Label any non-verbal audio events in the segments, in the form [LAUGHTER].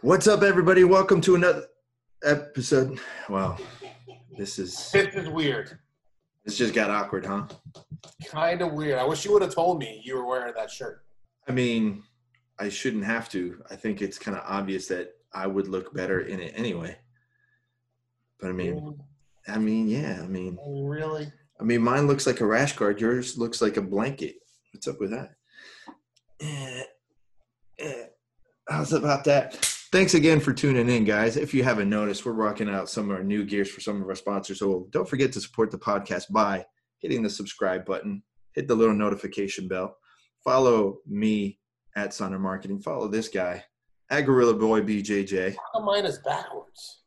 What's up, everybody? Welcome to another episode. Wow, this is This is weird. this just got awkward, huh? Kind of weird. I wish you would have told me you were wearing that shirt. I mean, I shouldn't have to. I think it's kind of obvious that I would look better in it anyway. But I mean, I mean, yeah. I mean, really? I mean, mine looks like a rash guard. Yours looks like a blanket. What's up with that? Eh, eh. How's about that? Thanks again for tuning in, guys. If you haven't noticed, we're rocking out some of our new gears for some of our sponsors. So don't forget to support the podcast by hitting the subscribe button, hit the little notification bell, follow me at Sonder Marketing, follow this guy at Gorilla Boy BJJ. Mine is backwards?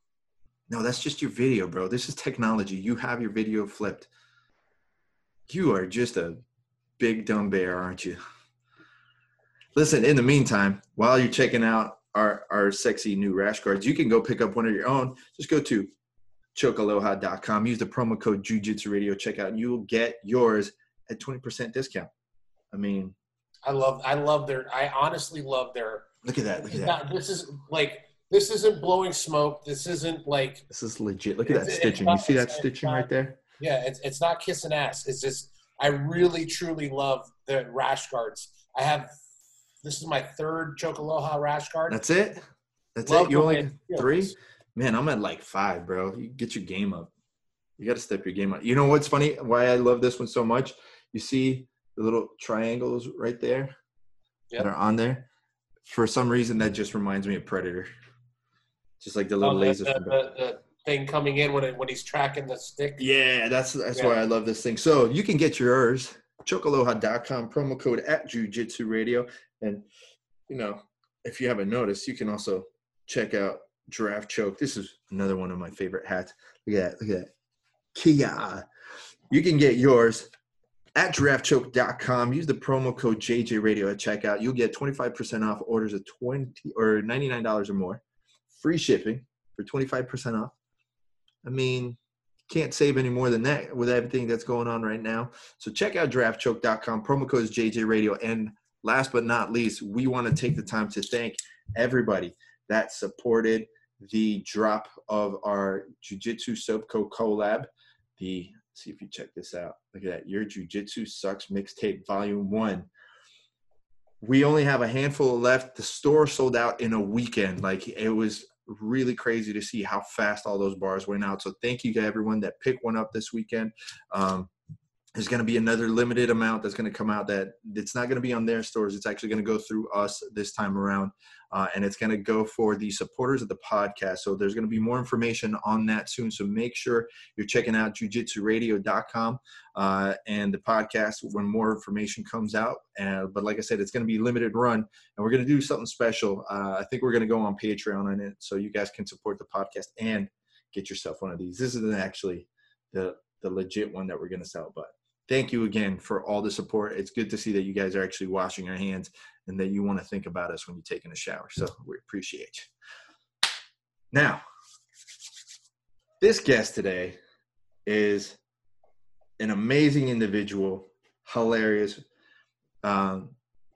No, that's just your video, bro. This is technology. You have your video flipped. You are just a big dumb bear, aren't you? Listen, in the meantime, while you're checking out our, our sexy new rash guards, you can go pick up one of your own. Just go to chokealoha.com. Use the promo code Jujitsu Radio. Check out, and you will get yours at 20% discount. I mean, I love. I love their. I honestly love their. look at that. Look at that. Not, this is like. This isn't blowing smoke. This isn't like. This is legit. Look at that stitching. You see that stitching not- right there? Yeah, it's it's not kissing ass. It's just. I really truly love the rash guards. I have. This is my third Chokealoha rash guard. That's it? That's Love it? You only way it feels. three? Man, I'm at like five, bro. You get your game up. You got to step your game up. You know what's funny? Why I love this one so much? You see the little triangles right there Yep. that are on there. For some reason, that just reminds me of Predator. Just like the little Oh, the, lasers. the, the, the thing coming in when it, when he's tracking the stick. Yeah, that's that's Yeah. why I love this thing. So you can get yours, chokealoha.com, promo code at Jiu-Jitsu Radio. And, you know, if you haven't noticed, you can also check out Giraffe Choke. This is another one of my favorite hats. Look at that. Look at that. Kia. You can get yours at giraffechoke.com. Use the promo code JJ Radio at checkout. You'll get 25% off orders of 20 or $99 or more. Free shipping for 25% off. I mean, can't save any more than that with everything that's going on right now. So check out giraffechoke.com. Promo code is JJ Radio. And last but not least, we want to take the time to thank everybody that supported the drop of our Jiu-Jitsu Soapco collab. The see if you check this out. Look at that. Your Jiu-Jitsu Sucks mixtape volume one. We only have a handful left. The store sold out in a weekend. Like it was really crazy to see how fast all those bars went out. So thank you to everyone that picked one up this weekend. Um, there's going to be another limited amount that's going to come out that it's not going to be on their stores. It's actually going to go through us this time around. Uh, and it's going to go for the supporters of the podcast. So there's going to be more information on that soon. So make sure you're checking out jujitsuradio.com uh, and the podcast when more information comes out. Uh, but like I said, it's going to be limited run and we're going to do something special. Uh, I think we're going to go on Patreon on it so you guys can support the podcast and get yourself one of these. This isn't actually the the legit one that we're going to sell, but thank you again for all the support. It's good to see that you guys are actually washing your hands and that you want to think about us when you're taking a shower. So we appreciate you. Now, this guest today is an amazing individual, hilarious. Um,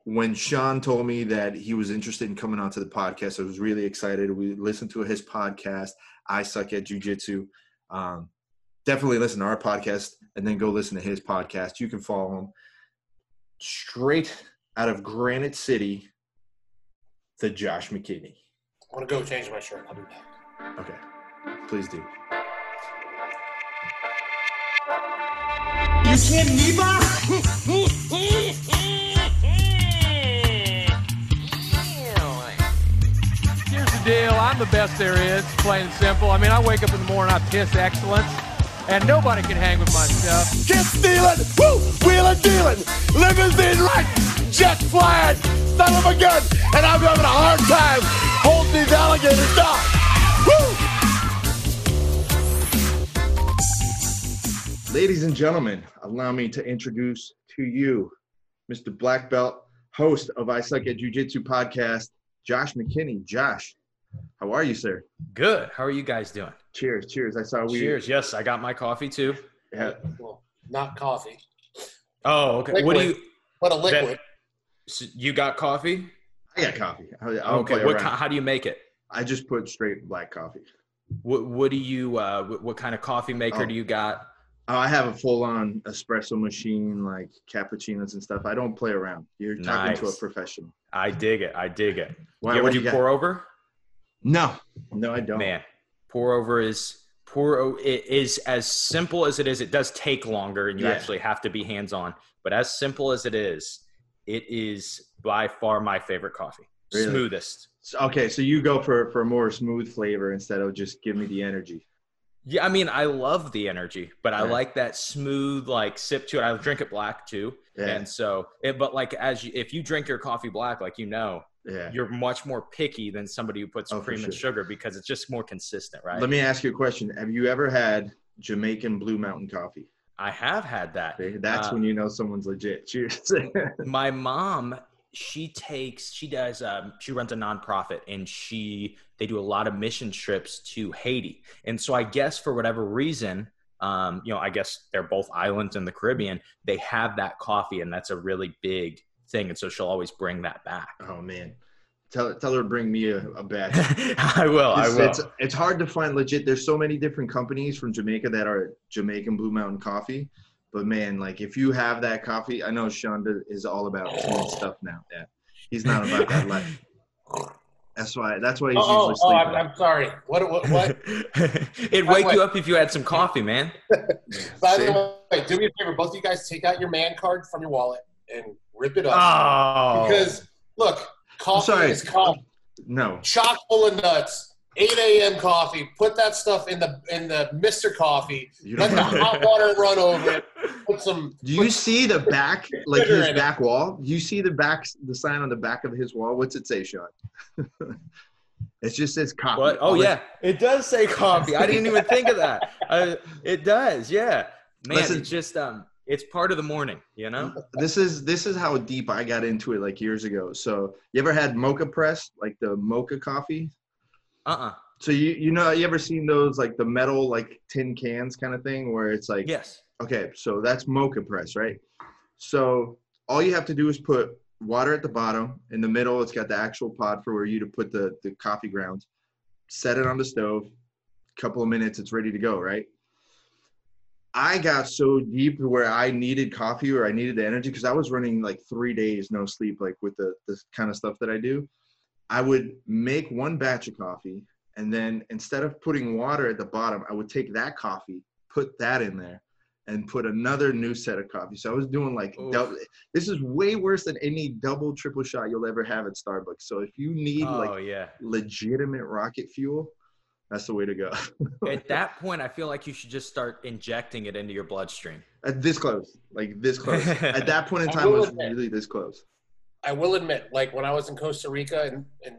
when Sean told me that he was interested in coming onto the podcast, I was really excited. We listened to his podcast, I Suck at Jiu Jitsu. Um, definitely listen to our podcast and then go listen to his podcast. You can follow him straight out of Granite City, the Josh McKinney. I want to go change my shirt. I'll be back. Okay, please do. You kidding me, boss? Here's the deal. I'm the best there is, plain and simple. I mean, I wake up in the morning, I piss excellence, and nobody can hang with my stuff. Get stealing, woo, wheeling, dealing, limousine right, jet flying, son of a gun, and I'm having a hard time holding these alligators down. Woo! Ladies and gentlemen, allow me to introduce to you Mr. Black Belt, host of I Suck at Jiu Jitsu podcast, Josh McKinney. Josh, how are you, sir? Good. How are you guys doing? Cheers, cheers. I saw we Cheers. Yes, I got my coffee too. Yeah. Well, not coffee, Oh, okay. What do you? What a liquid. so you got coffee? I got coffee. I, I don't Okay. What? around. How do you make it? I just put straight black coffee. What what do you uh what, what kind of coffee maker Oh. do you got? Oh, I have a full-on espresso machine, like cappuccinos and stuff. I don't play around. You're talking to a professional. I dig it. I dig it. Why- you ever what do you got? pour over? No, no, I don't. Man, pour over is pour it is as simple as it is. It does take longer, and you Yeah. actually have to be hands on. But as simple as it is, it is by far my favorite coffee. Really? Smoothest. Okay, so you go for for more smooth flavor instead of just give me the energy. Yeah, I mean, I love the energy, but I like that smooth like sip to it. I drink it black too, Yeah, and so it. But like as you, if you drink your coffee black, like you know, yeah. you're much more picky than somebody who puts Oh, cream and sugar because it's just more consistent, right? Let me ask you a question. Have you ever had Jamaican Blue Mountain coffee? I have had that. Okay, That's Uh, when you know someone's legit. [LAUGHS] Cheers. [LAUGHS] my mom she takes she does um, she runs a nonprofit and she they do a lot of mission trips to haiti and so i guess for whatever reason um, you know i guess they're both islands in the caribbean they have that coffee and that's a really big thing and so she'll always bring that back oh man, tell tell her to bring me a, a batch. [LAUGHS] i will i It's, will it's it's hard to find legit. There's so many different companies from Jamaica that are Jamaican Blue Mountain coffee. But man, like if you have that coffee, I know Shonda is all about smooth [LAUGHS] stuff now. Yeah, he's not about that life. That's why. That's why he's Oh, usually oh, oh. I'm, I'm sorry. What? What? what? [LAUGHS] it'd wake you up if you had some coffee man By See? the way, do me a favor. Both of you guys take out your man card from your wallet and rip it up. oh Because look, coffee is coffee. no, Chock full of nuts. 8 a.m. coffee. Put that stuff in the in the Mister Coffee. you Let don't. the hot water run over it. Put some. [LAUGHS] Do you see the back, like his in it. back wall? You see the back, the sign on the back of his wall. What's it say, Sean? [LAUGHS] it just says coffee. What? Oh All it- yeah, it does say coffee. I didn't even think of that. Uh, it does. Yeah, man. Listen- it's just um, it's part of the morning. You know. This is this is how deep I got into it like years ago. So you ever had mocha press, like the mocha coffee? Uh. uh So you you know you ever seen those like the metal like tin cans kind of thing where it's like Yes. okay so that's mocha press right so all you have to do is put water at the bottom in the middle it's got the actual pod for where you to put the the coffee grounds set it on the stove couple of minutes it's ready to go right i got so deep where i needed coffee or i needed the energy because i was running like three days no sleep like with the this kind of stuff that i do i would make one batch of coffee and then instead of putting water at the bottom i would take that coffee put that in there and put another new set of coffee. So I was doing like Oof. double, this is way worse than any double triple shot you'll ever have at Starbucks. So if you need Oh like yeah. legitimate rocket fuel, that's the way to go. [LAUGHS] At that point, I feel like you should just start injecting it into your bloodstream. At this close, like this close. [LAUGHS] At that point in time, I was admit- really this close. I will admit, like when I was in Costa Rica and and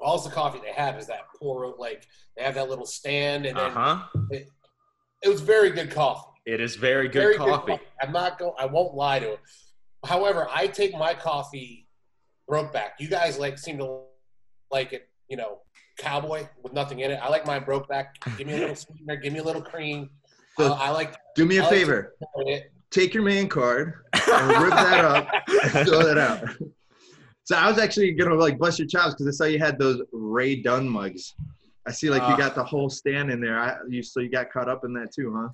all the coffee they have is that pour like they have that little stand and Uh then huh. it was very good coffee. It is very good very coffee. Good I'm not going. I won't lie to it. However, I take my coffee broke back. You guys like seem to like it. You know, cowboy with nothing in it. I like mine broke back. Give me a little sweetener. Give me a little cream. So- Uh, I like Do me a I favor. pour it. Take your man card and rip that up and throw that out. So I was actually gonna like bust your chops because I saw you had those Rae Dunn mugs. I see like you Ah. got the whole stand in there. I, you so you got caught up in that too, huh?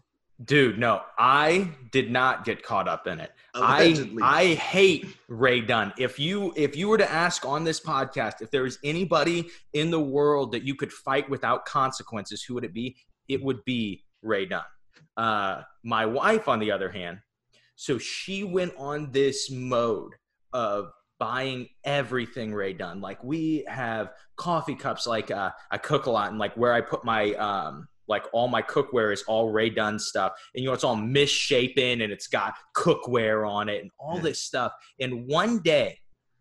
Dude, no, I did not get caught up in it. I Allegedly. I hate Rae Dunn. If you if you were to ask on this podcast if there was anybody in the world that you could fight without consequences, who would it be? It would be Rae Dunn. Uh, my wife, on the other hand, so she went on this mode of buying everything Rae Dunn. Like we have coffee cups. Like uh, I cook a lot, and like where I put my um, like all my cookware is all Rae Dunn stuff, and you know it's all misshapen and it's got cookware on it and all Yeah. this stuff. And one day,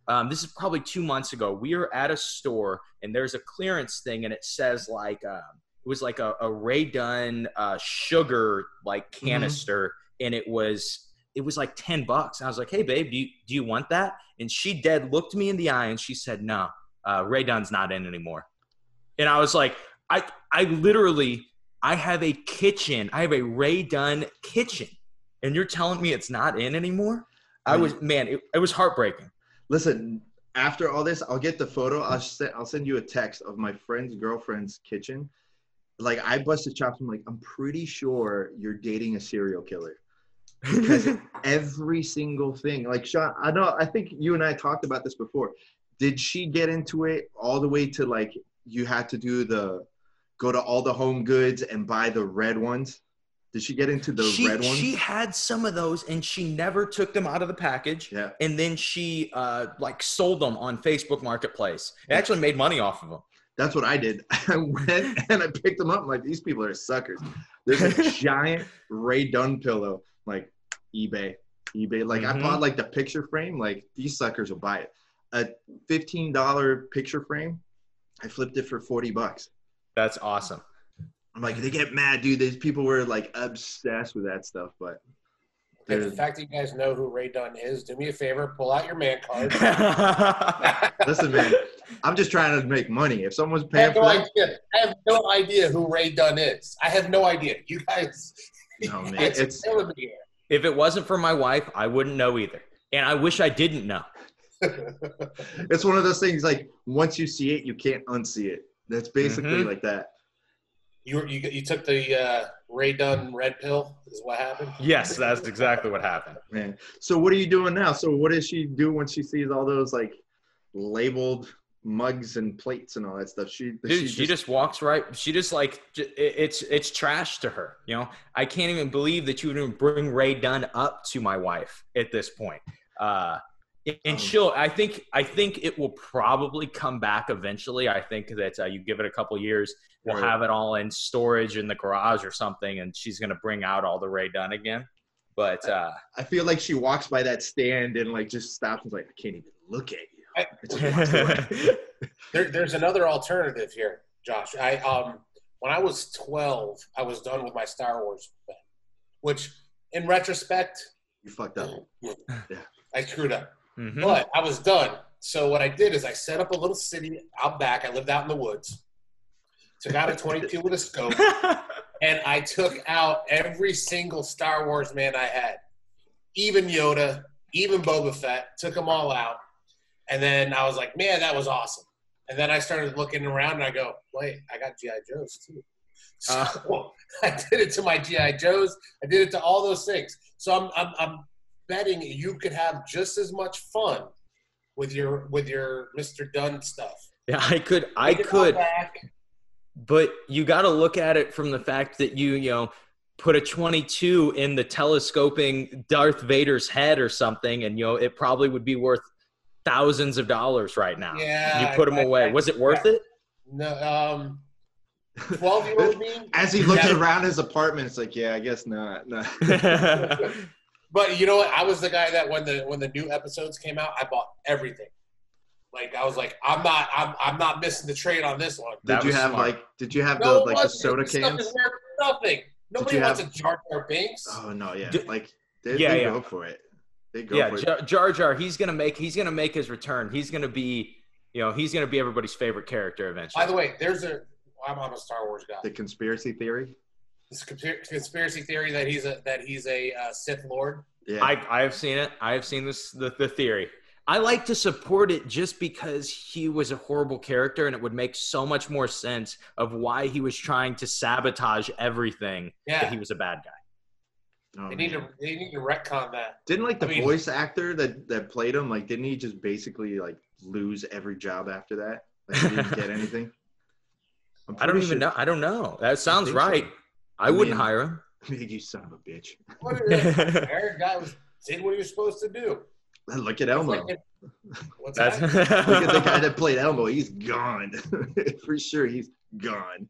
um, this is probably two months ago, we are at a store and there's a clearance thing, and it says like um, it was like a, a Rae Dunn uh, sugar like canister, and it was it was like 10 bucks. And I was like, hey, babe, do you, do you want that? And she dead looked me in the eye and she said, no, uh, Rae Dunn's not in anymore. And I was like, I, I literally, I have a kitchen. I have a Rae Dunn kitchen. And you're telling me it's not in anymore? I was, man, it, it was heartbreaking. Listen, after all this, I'll get the photo. I'll send I'll send you a text of my friend's girlfriend's kitchen. Like I busted chops. I'm like, I'm pretty sure you're dating a serial killer. Because [LAUGHS] every single thing, like Sean, I know I think you and I talked about this before. Did she get into it all the way to like you had to do the go to all the home goods and buy the red ones? Did she get into the she, red ones? she had some of those and she never took them out of the package. Yeah. And then she uh, like sold them on Facebook Marketplace. It actually made money off of them. That's what I did. [LAUGHS] I went and I picked them up. I'm like, these people are suckers. There's a [LAUGHS] giant Rae Dunn pillow, like eBay, eBay. Like Mhm. I bought like the picture frame. Like these suckers will buy it. A fifteen dollar picture frame. I flipped it for forty bucks. That's awesome. I'm like, they get mad, dude. These people were like obsessed with that stuff, but And the fact that you guys know who Rae Dunn is, do me a favor, pull out your man card. [LAUGHS] [LAUGHS] listen, man, I'm just trying to make money. If someone's I paying have no for it, idea. I have no idea who Rae Dunn is. I have no idea. You guys, No, man, [LAUGHS] it's, it's- killing me here. if it wasn't for my wife, I wouldn't know either. And I wish I didn't know. it's one of those things like once you see it, you can't unsee it. That's basically Mhm. like that. You, you you took the uh, Rae Dunn red pill. Is what happened. Yes, that's exactly what happened. Man. So what are you doing now? So what does she do when she sees all those like labeled mugs and plates and all that stuff? She Dude, she, just, walks right. She just like it's it's trash to her. You know, I can't even believe that you would even bring Rae Dunn up to my wife at this point. Uh, and Um, she'll. I think. I think it will probably come back eventually. I think that uh, you give it a couple years, we'll Right. have it all in storage in the garage or something, and she's gonna bring out all the Rae Dunn again. But uh, I feel like she walks by that stand and like just stops and like, I can't even look at you. I- And just walks away. [LAUGHS] There, there's another alternative here, Josh. I um when I was 12, I was done with my Star Wars, thing, which in retrospect, you fucked up. yeah. I screwed up. Mhm. But I was done. So what I did is I set up a little city out back. I lived out in the woods. Took out a 22 with a scope, [LAUGHS] and I took out every single Star Wars man I had, even Yoda, even Boba Fett. Took them all out, and then I was like, man, that was awesome. And then I started looking around, and I go, wait, I got GI Joes too. [LAUGHS] So Uh. [LAUGHS] I did it to my GI Joes. I did it to all those things. So I'm, I'm, I'm betting you could have just as much fun with your with your Mr. Dunn stuff. yeah, I could. I Take it all could. back. but you got to look at it from the fact that you you know put a 22 in the telescoping Darth Vader's head or something and you know it probably would be worth thousands of dollars right now Yeah, you put them I- away I- was it worth it No, um, twelve year old [LAUGHS] me. As he looks Yeah. around his apartment, it's like, yeah, I guess not. No. [LAUGHS] [LAUGHS] But you know what? I was the guy that when the when the new episodes came out, I bought everything. Like I was like, I'm not, I'm, I'm not missing the trade on this one. That did you have smart. like did you have No, the like the soda cans? nothing. Nobody wants have- a Jar Jar Binks. Oh no, yeah. Do- like they, Yeah, they yeah. go for it. They go yeah for it. Jar, Jar Jar he's gonna make he's gonna make his return he's gonna be you know he's gonna be everybody's favorite character eventually By the way, there's a. I'm, I'm a Star Wars guy. The conspiracy theory. This conspiracy theory that he's a that he's a uh, Sith Lord. Yeah. I, I have seen it. I have seen this the, the theory. I like to support it just because he was a horrible character and it would make so much more sense of why he was trying to sabotage everything that Yeah, he was a bad guy. Oh, they need man. to they need to retcon that. Didn't like the I mean- voice actor that that played him like didn't he just basically like lose every job after that? Like he didn't get [LAUGHS] anything. I'm don't pretty even know. I don't know. That sounds right. so. Right. I, I wouldn't mean- hire him. [LAUGHS] You son of a bitch. What is it? Aaron [LAUGHS] guy was did what he was supposed to do. Look at Elmo. Like, What's That's that? [LAUGHS] Look at the guy that played Elmo. He's gone. For sure, he's gone.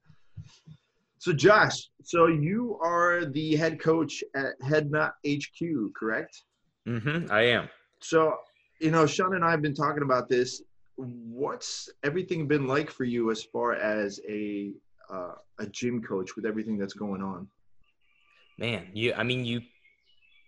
So, Josh, so you are the head coach at Head Nod HQ, correct? Mm-hmm. I am. So, you know, Sean and I have been talking about this. What's everything been like for you as far as a uh, a gym coach with everything that's going on? Man, you. I mean, you.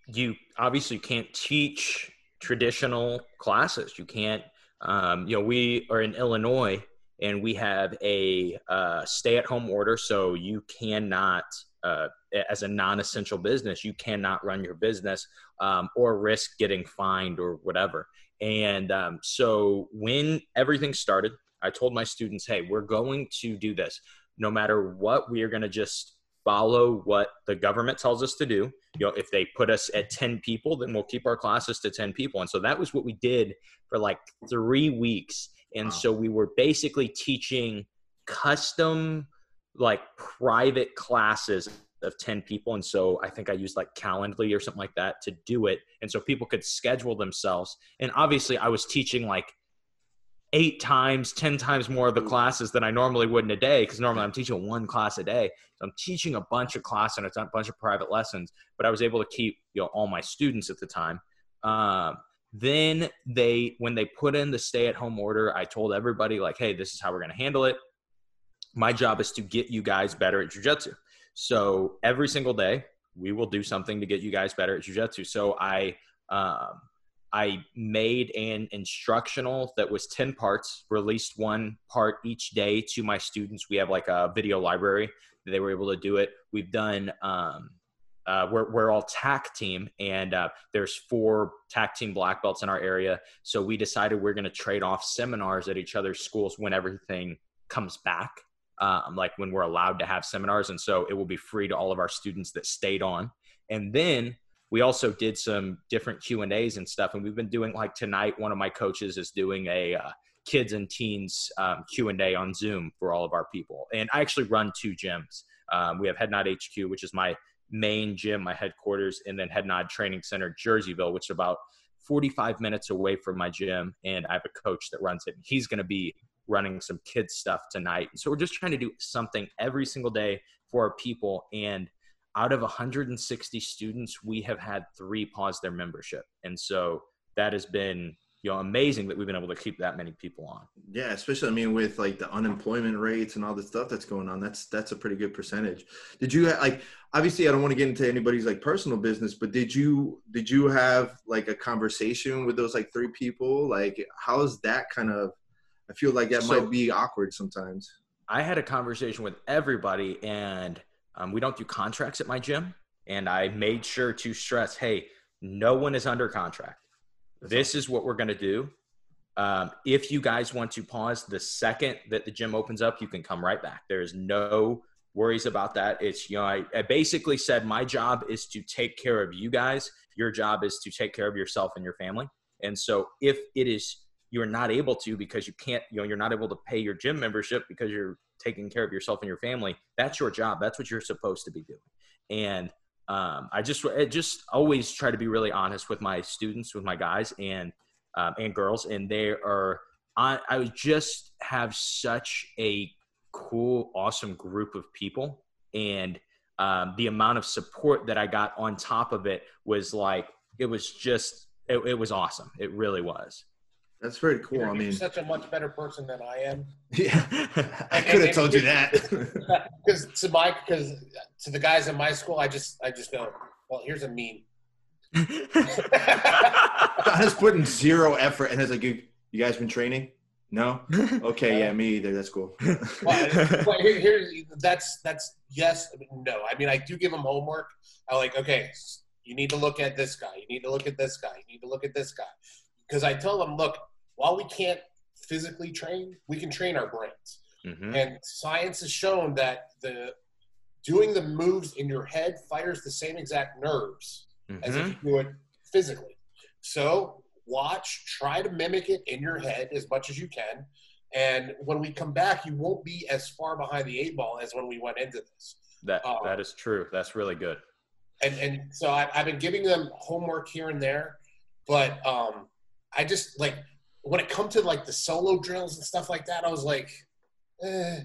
You obviously can't teach traditional classes. You can't. Um, you know, we are in Illinois, and we have a uh, stay-at-home order, so you cannot, uh, as a non-essential business, you cannot run your business um, or risk getting fined or whatever. And um, so when everything started, I told my students, hey, we're going to do this. No matter what, we are going to just follow what the government tells us to do. You know, if they put us at 10 people, then we'll keep our classes to 10 people. And so that was what we did for like three weeks. And wow. so we were basically teaching custom, like private classes of 10 people. And so I think I used like Calendly or something like that to do it. And so people could schedule themselves. And obviously, I was teaching like eight times, 10 times more of the classes than I normally would in a day because normally I'm teaching one class a day. So I'm teaching a bunch of classes and it's a bunch of private lessons, but I was able to keep you know all my students at the time. Um, then they when they put in the stay at home order, I told everybody like, hey, this is how we're going to handle it. My job is to get you guys better at jujitsu. So every single day we will do something to get you guys better at jujitsu. So I um, I made an instructional that was 10 parts, released one part each day to my students. We have like a video library they were able to do it. We've done, um, uh, we're, we're all TAC team, and uh, there's four TAC team black belts in our area. So we decided we're going to trade off seminars at each other's schools when everything comes back, um, like when we're allowed to have seminars. And so it will be free to all of our students that stayed on. And then we also did some different q and a's and stuff and we've been doing like tonight one of my coaches is doing a uh, kids and teens um, q&a on zoom for all of our people. And i actually run two gyms. Um, we have head nod hq which is my main gym my headquarters and then head nod training center jerseyville which is about 45 minutes away from my gym and i have a coach that runs it he's going to be running some kids stuff tonight. So we're just trying to do something every single day for our people and out of 160 students, we have had three pause their membership. And so that has been you know amazing that we've been able to keep that many people on. Yeah especially i mean with like the unemployment rates and all the stuff that's going on that's that's a pretty good percentage. Did you like obviously i don't want to get into anybody's like personal business but did you did you have like a conversation with those like three people? Like how is that kind of i feel like that so, might be awkward sometimes. I had a conversation with everybody and um, we don't do contracts at my gym. And I made sure to stress hey, no one is under contract. That's this awesome. is what we're going to do. Um, if you guys want to pause the second that the gym opens up, you can come right back. There is no worries about that. It's, you know, I, I basically said my job is to take care of you guys. Your job is to take care of yourself and your family. And so if it is, you're not able to because you can't, you know, you're not able to pay your gym membership because you're taking care of yourself and your family, that's your job. That's what you're supposed to be doing. And um, I just I just always try to be really honest with my students, with my guys and um, and girls, and they are. I, I just have such a cool, awesome group of people, and um, the amount of support that I got on top of it was like it was just it, it was awesome. It really was. That's very cool. You're, I mean, such a much better person than I am. [LAUGHS] Yeah, I could have told you that. Because [LAUGHS] to my, because to the guys in my school, I just, I just go, well, here's a meme. [LAUGHS] Donna's putting zero effort, and it's like, you, you guys been training? No. Okay, yeah, me either. That's cool. well, well here, here, that's that's yes, no. I mean, I do give them homework. I like, okay, you need to look at this guy. You need to look at this guy. You need to look at this guy because I tell them, look, while we can't physically train, we can train our brains. Mm-hmm. And science has shown that the doing the moves in your head fires the same exact nerves mm-hmm. as if mm-hmm. you do it physically. So watch, try to mimic it in your head as much as you can. And when we come back, you won't be as far behind the eight ball as when we went into this. That um, that is true. That's really good. And and so I, have been giving them homework here and there, but um, I just like when it comes to like the solo drills and stuff like that, I was like, eh,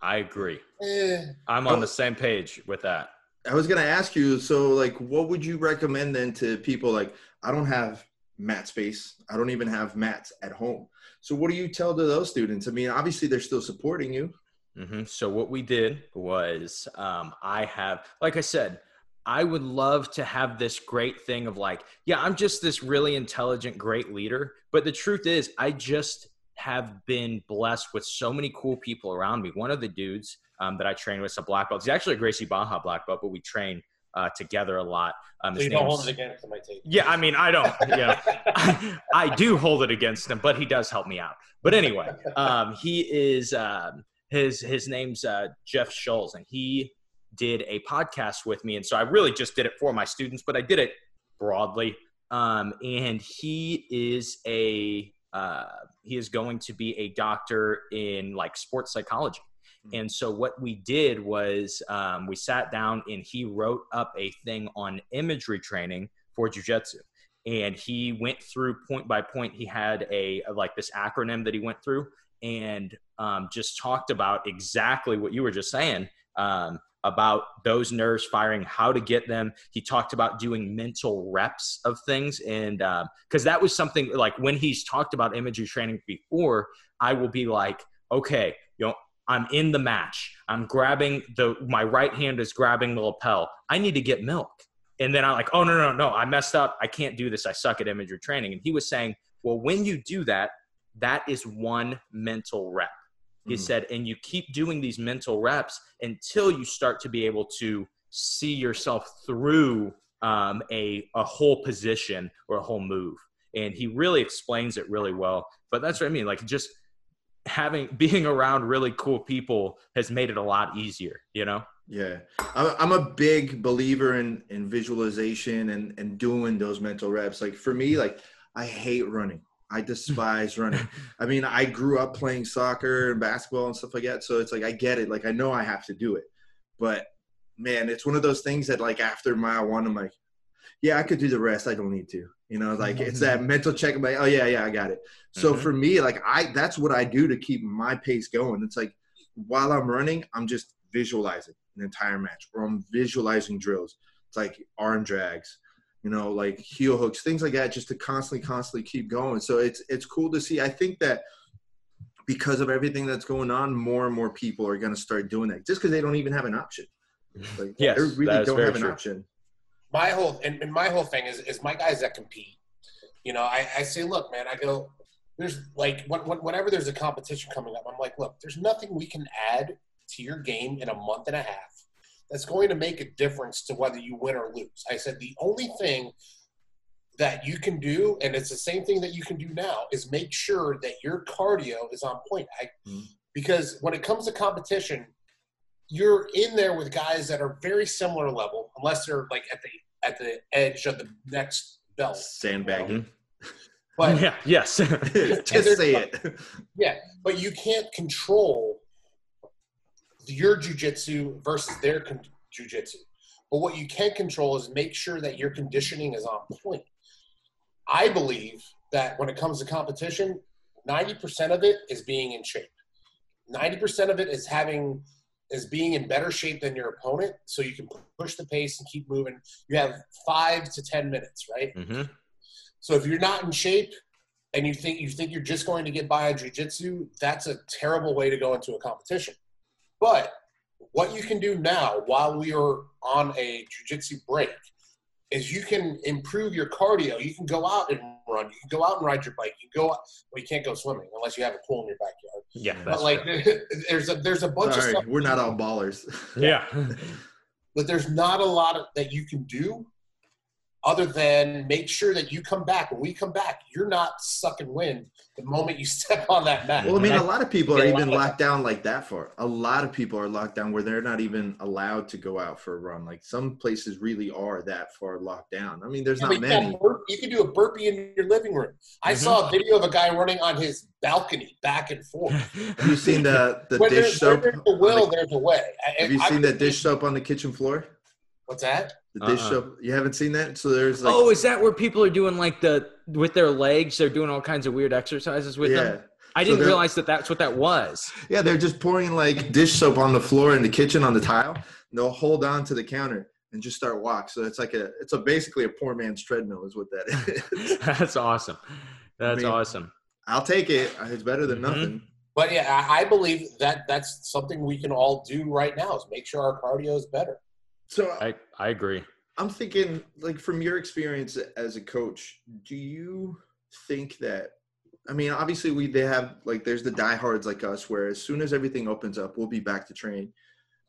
I agree. Eh. I'm on the same page with that. I was gonna ask you, so like, what would you recommend then to people? Like, I don't have mat space. I don't even have mats at home. So, what do you tell to those students? I mean, obviously they're still supporting you. Mm-hmm. So, what we did was, um, I have, like I said, I would love to have this great thing of like, yeah, I'm just this really intelligent, great leader. But the truth is, I just have been blessed with so many cool people around me. One of the dudes um, that I train with is a black belt. He's actually a Gracie Barra black belt, but we train uh, together a lot. Um, So you don't hold it against him, I take. yeah, I mean, I don't. Yeah, [LAUGHS] I, I do hold it against him, but he does help me out. But anyway, um, he is um, his his name's uh, Jeff Schulz, and he did a podcast with me, and so I really just did it for my students, but I did it broadly. Um, and he is a uh, he is going to be a doctor in like sports psychology. And so what we did was um, we sat down and he wrote up a thing on imagery training for jujitsu. And he went through point by point. He had a like this acronym that he went through and um, just talked about exactly what you were just saying um, about those nerves firing, how to get them. He talked about doing mental reps of things, and uh, because that was something like when he's talked about imagery training before, I will be like, okay, you know, I'm in the match. I'm grabbing the my right hand is grabbing the lapel. I need to get milk. And then I'm like, oh no, no, no, I messed up. I can't do this. I suck at imagery training. And he was saying, well, when you do that, that is one mental rep. He Mhm. said, and you keep doing these mental reps until you start to be able to see yourself through um, a, a whole position or a whole move. And he really explains it really well. But that's what I mean. Like just having [LAUGHS] being around really cool people has made it a lot easier, you know? Yeah, I'm, I'm a big believer in in visualization and and doing those mental reps. Like for me, like I hate running. I [LAUGHS] despise running. I mean, I grew up playing soccer and basketball and stuff like that, so it's like I get it. Like I know I have to do it, but man, it's one of those things that like after mile one, I'm like, yeah, I could do the rest. I don't need to. You know, like it's that mental check. I'm like, oh yeah, yeah, I got it. So Mhm. for me, like I, that's what I do to keep my pace going. It's like while I'm running, I'm just visualizing an entire match, or I'm visualizing drills. It's like arm drags, you know, like heel hooks, things like that, just to constantly, constantly keep going. So it's it's cool to see. I think that because of everything that's going on, more and more people are going to start doing that, just because they don't even have an option. Like, Yes, they really is don't very have an option. my whole and, and my whole thing is is my guys that compete. You know, I, I say, look, man, I go, there's like when, when, whenever there's a competition coming up, I'm like, look, there's nothing we can add to your game in a month and a half that's going to make a difference to whether you win or lose. I said the only thing that you can do, and it's the same thing that you can do now, is make sure that your cardio is on point. I, Mhm. Because when it comes to competition, you're in there with guys that are very similar level, unless they're like at the at the edge of the next belt. Sandbagging. But [LAUGHS] yeah, yes. [LAUGHS] just say it. yeah, but you can't control your jujitsu versus their con- jujitsu. But what you can control is make sure that your conditioning is on point. I believe that when it comes to competition, 90% of it is being in shape. 90% of it is having is being in better shape than your opponent so you can push the pace and keep moving. You have 5 to 10 minutes, right? hmm So if you're not in shape and you think you think you're just going to get by on jujitsu, that's a terrible way to go into a competition. But what you can do now while we are on a jujitsu break is you can improve your cardio. You can go out and run. You can go out and ride your bike. You can go out. Well, you can't go swimming unless you have a pool in your backyard. Yeah, But like, true. [LAUGHS] there's a there's a bunch Sorry, of stuff. we're not all ballers. yeah. [LAUGHS] but there's not a lot of, that you can do other than make sure that you come back. When we come back, you're not sucking wind the moment you [LAUGHS] step on that mat. Well, I mean, a lot of people are even locked down like that for. A lot of people are locked down where they're not even allowed to go out for a run. Like some places really are that far locked down. I mean, there's Yeah, not but you, can many. burp- you can do a burpee in your living room. I Mhm. saw a video of a guy running on his balcony back and forth. Have you seen the the dish there's, soap? there's a will, the- there's a way. I- have you I- seen that dish soap on the kitchen floor? What's that? The dish Uh-uh. soap. You haven't seen that? So there's like oh, is that where people are doing like the with their legs? They're doing all kinds of weird exercises with yeah. them. I didn't they're- realize that that's what that was. Yeah, they're just pouring like dish soap on the floor in the kitchen on the tile. And they'll hold on to the counter and just start walk. So it's like a it's a basically a poor man's treadmill is what that is. [LAUGHS] That's awesome. That's mean, awesome. I'll take it. It's better than Mhm. nothing. But yeah, I, I believe that that's something we can all do right now is make sure our cardio is better. So I I agree. I'm thinking, like, from your experience as a coach, do you think that? I mean, obviously, we they have like there's the diehards like us, where as soon as everything opens up, we'll be back to train.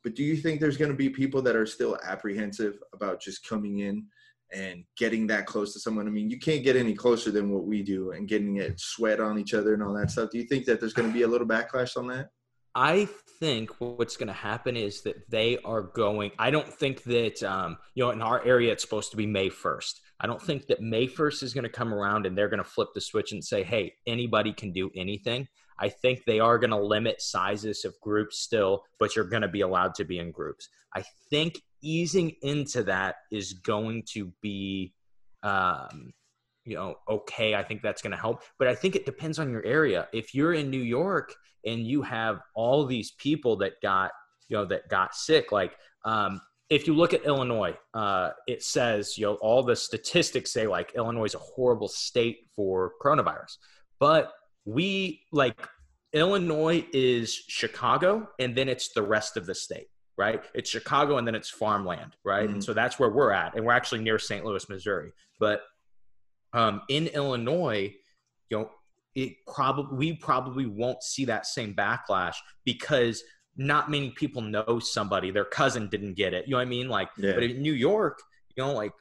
But do you think there's going to be people that are still apprehensive about just coming in and getting that close to someone? I mean, you can't get any closer than what we do and getting it sweat on each other and all that stuff. Do you think that there's going to be a little backlash on that? I think what's going to happen is that they are going. I don't think that um, you know in our area it's supposed to be May first. I don't think that May first is going to come around and they're going to flip the switch and say, "Hey, anybody can do anything." I think they are going to limit sizes of groups still, but you're going to be allowed to be in groups. I think easing into that is going to be, um, you know, okay. I think that's going to help, but I think it depends on your area. If you're in New York and you have all these people that got, you know, that got sick, like, um, if you look at Illinois, uh, it says, you know, all the statistics say like Illinois is a horrible state for coronavirus. But we like Illinois is Chicago and then it's the rest of the state, right? It's Chicago and then it's farmland, right? Mhm. And so that's where we're at. And we're actually near St. Louis, Missouri. But um, in Illinois, you know, it probably we probably won't see that same backlash because not many people know somebody their cousin didn't get it. You know what I mean? Like, Yeah. but in New York, you know, like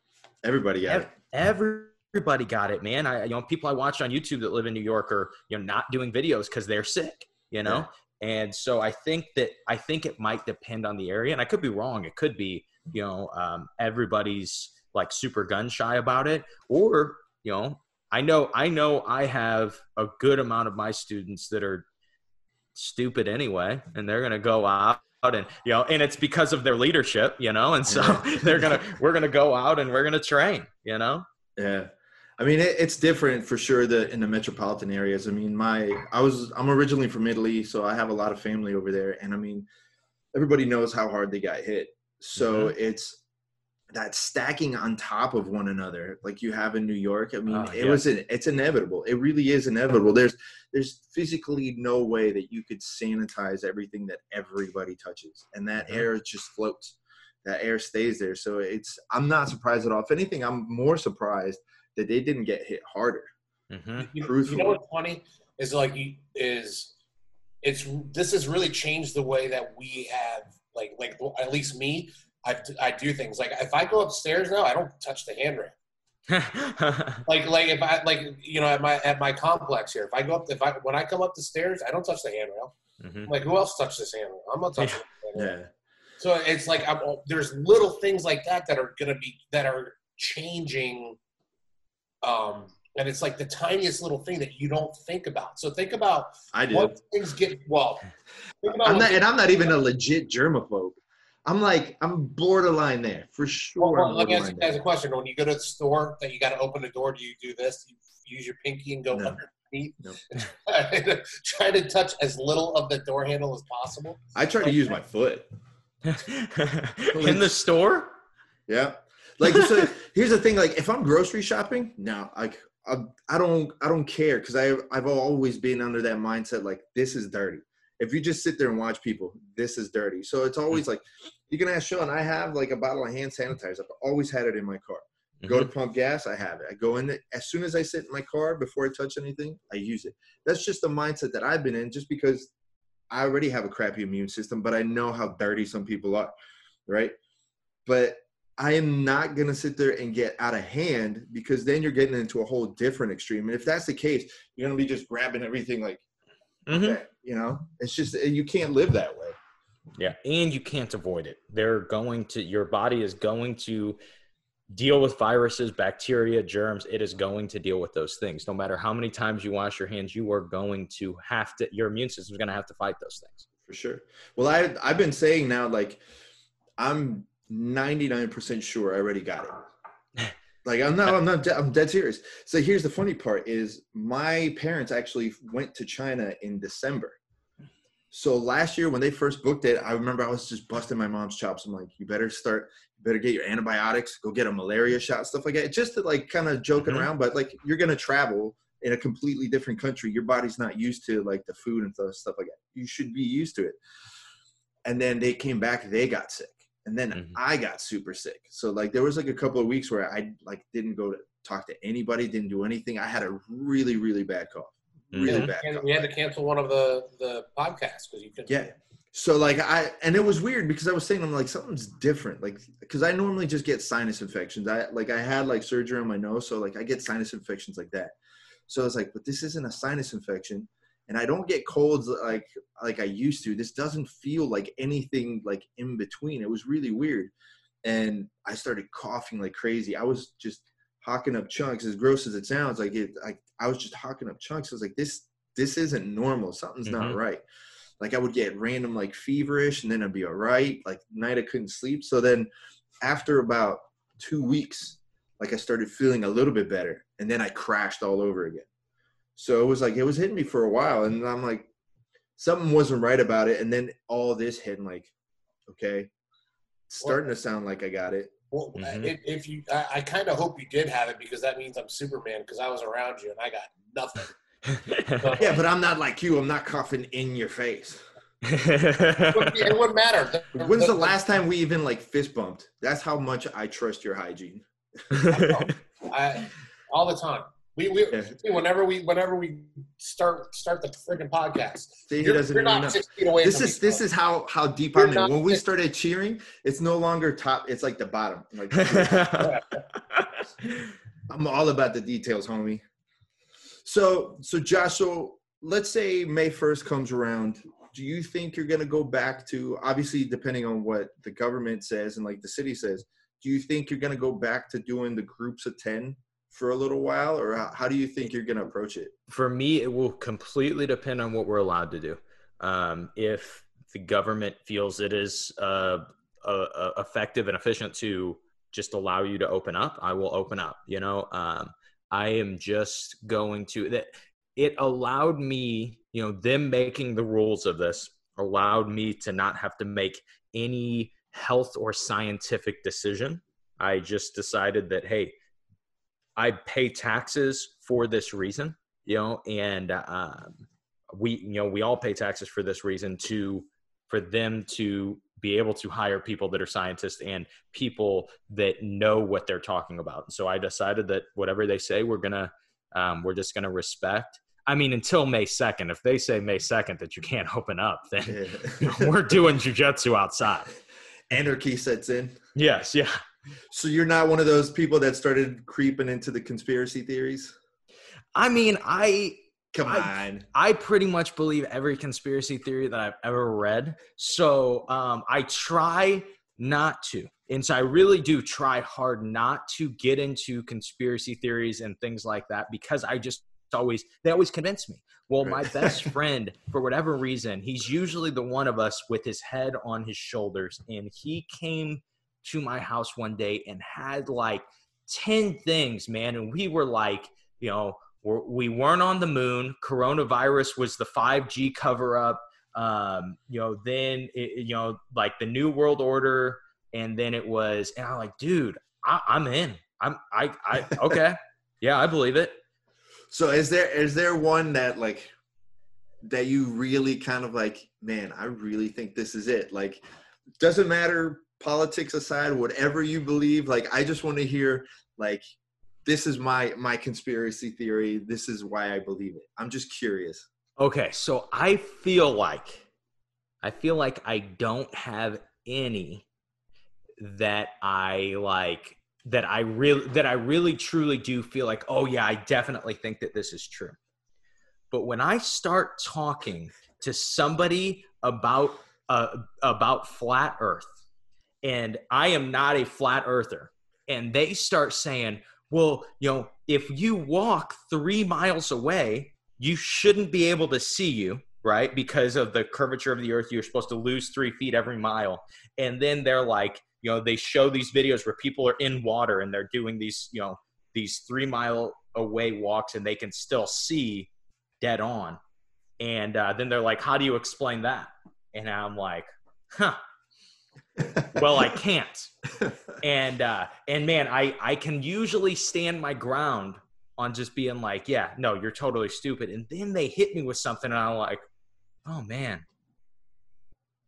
Everybody got it. Everybody got it, man. I you know people I watch on YouTube that live in New York are you know not doing videos because they're sick, you know. And so I think that I think it might depend on the area, and I could be wrong. It could be you know um, everybody's like super gun shy about it, or you know I know I know I have a good amount of my students that are stupid anyway, and they're gonna go out and you know and it's because of their leadership you know and so [LAUGHS] they're gonna we're gonna go out and we're gonna train you know Yeah. I mean, it, it's different for sure. The in the metropolitan areas. I mean, my I was I'm originally from Italy, so I have a lot of family over there, and I mean, everybody knows how hard they got hit. So mm-hmm. it's that stacking on top of one another, like you have in New York. I mean, Oh, it yeah. was it's inevitable. It really is inevitable. There's there's physically no way that you could sanitize everything that everybody touches, and that Mhm. air just floats. That air stays there. So it's I'm not surprised at all. If anything, I'm more surprised that they didn't get hit harder. hmm You, you know what's funny is like is it's this has really changed the way that we have like like at least me I, I do things like if I go upstairs now I don't touch the handrail [LAUGHS] like like if I like you know at my at my complex here if I go up if I when I come up the stairs I don't touch the handrail Mhm. Like who else touched this handrail I'm not touching the handrail. Yeah. So it's like I'm, there's little things like that that are gonna be that are changing, um, and it's like the tiniest little thing that you don't think about. So think about I do. once things get well. Think about I'm not, and I'm not even a legit germaphobe. I'm like, I'm borderline there for sure. well, well, I'm let me ask you guys a question. When you go to the store, that you got to open the door, do you do this? Do you use your pinky and go No. underneath? No. [LAUGHS] Try to touch as little of the door handle as possible. I try to use my foot. [LAUGHS] in the store Yeah. Like so here's the thing, like if I'm grocery shopping, no, like I, I don't I don't care because I I've always been under that mindset like this is dirty. If you just sit there and watch people, this is dirty. So it's always like you can ask Sean, I have like a bottle of hand sanitizer. I've always had it in my car. Go to pump gas, I have it. I go in it as soon as I sit in my car before I touch anything, I use it. That's just the mindset that I've been in just because I already have a crappy immune system, but I know how dirty some people are, right? But I am not gonna sit there and get out of hand because then you're getting into a whole different extreme. And if that's the case, you're gonna be just grabbing everything like Mhm. that, you know? It's just you can't live that way. Yeah, and you can't avoid it. They're going to your body is going to deal with viruses, bacteria, germs. It is going to deal with those things. No matter how many times you wash your hands, you are going to have to. Your immune system is going to have to fight those things. for sure. Well, I I've been saying now like I'm 99% sure I already got it. [LAUGHS] Like I'm not I'm not de- I'm dead serious. So here's the funny part is my parents actually went to China in December. So last year when they first booked it, I remember I was just busting my mom's chops. I'm like, you better start, you better get your antibiotics, go get a malaria shot, stuff like that. Just to like kind of joking Mhm. around, but like you're gonna travel in a completely different country. Your body's not used to like the food and stuff, stuff like that. You should be used to it. And then they came back, they got sick. And then Mhm. I got super sick. So like there was like a couple of weeks where I like didn't go to talk to anybody, didn't do anything. I had a really, really bad cough. Really Mhm. bad And we had to cancel one of the the podcasts because you couldn't. Yeah. so like I and it was weird because I was saying I'm like something's different. Like because I normally just get sinus infections. I like I had like surgery on my nose so like I get sinus infections like that. So I was like but this isn't a sinus infection and I don't get colds like like I used to. This doesn't feel like anything like in between. It was really weird. And I started coughing like crazy. I was just hocking up chunks as gross as it sounds like it I, I was just hawking up chunks I was like this this isn't normal something's not Mhm. right like I would get random like feverish and then I'd be all right. Like night I couldn't sleep. So then after about two weeks, like I started feeling a little bit better and then I crashed all over again. So it was like it was hitting me for a while and I'm like something wasn't right about it. And then all this hit and like, okay, starting to sound like I got it. Well, Mhm. if, if you, I, I kind of hope you did have it because that means I'm Superman because I was around you and I got nothing. [LAUGHS] Yeah, but I'm not like you. I'm not coughing in your face. it wouldn't- it wouldn't matter. When's the last time we even like fist bumped? That's how much I trust your hygiene. I, all the time. We, we Yeah. whenever we whenever we start start the freaking podcast. See, he doesn't not six feet away. this is this is how how deep You're I'm in. When we started cheering, it's no longer top. It's like the bottom. Like [LAUGHS] [LAUGHS] I'm all about the details, homie. So so Josh, so let's say May first comes around. Do you think you're gonna go back to obviously depending on what the government says and like the city says? Do you think you're gonna go back to doing the groups of ten for a little while, or how, do you think you're gonna approach it? For me, it will completely depend on what we're allowed to do. Um, if the government feels it is uh, uh, effective and efficient to just allow you to open up, I will open up. You know, um, I am just going to that. It allowed me, you know, them making the rules of this allowed me to not have to make any health or scientific decision. I just decided that, hey, I pay taxes for this reason, you know, and um, we, you know, we all pay taxes for this reason to, for them to be able to hire people that are scientists and people that know what they're talking about. So I decided that whatever they say, we're gonna, um, we're just gonna respect. I mean, until May second. If they say May second that you can't open up, then [LAUGHS] we're doing jujitsu outside. [LAUGHS] Anarchy sets in. Yes, yeah. So you're not one of those people that started creeping into the conspiracy theories? I mean, I Come I- on. I pretty much believe every conspiracy theory that I've ever read. So um, I try not to. And so I really do try hard not to get into conspiracy theories and things like that because I just always, they always convince me. Well, my best [LAUGHS] friend, for whatever reason, he's usually the one of us with his head on his shoulders. And he came to my house one day and had like 10 things, man. And we were like, you know, we're, we weren't on the moon. Coronavirus was the 5G cover up. Um, you know, then, it, it- you know, like the New World Order. And then it was, and I'm like, dude, I, I'm in. I'm, I, I, [LAUGHS] okay. yeah, I believe it. So is there is there one that like that you really kind of like, man, I really think this is it. Like doesn't matter politics aside, whatever you believe, like I just want to hear like this is my my conspiracy theory. This is why I believe it. I'm just curious. Okay, so I feel like I feel like I don't have any that I like that I really that I really truly do feel like, oh yeah, I definitely think that this is true. But when I start talking to somebody about uh, about flat earth and I am not a flat earther and they start saying, well, you know, if you walk 3 miles away, you shouldn't be able to see you, right? Because of the curvature of the earth, you're supposed to lose three feet every mile. And then they're like, you know, they show these videos where people are in water and they're doing these, you know, these three mile away walks and they can still see dead on. And uh, then they're like, how do you explain that? And I'm like, huh, well, I can't. And uh and man i i can usually stand my ground on just being like yeah no you're totally stupid. And then they hit me with something and i'm like oh man.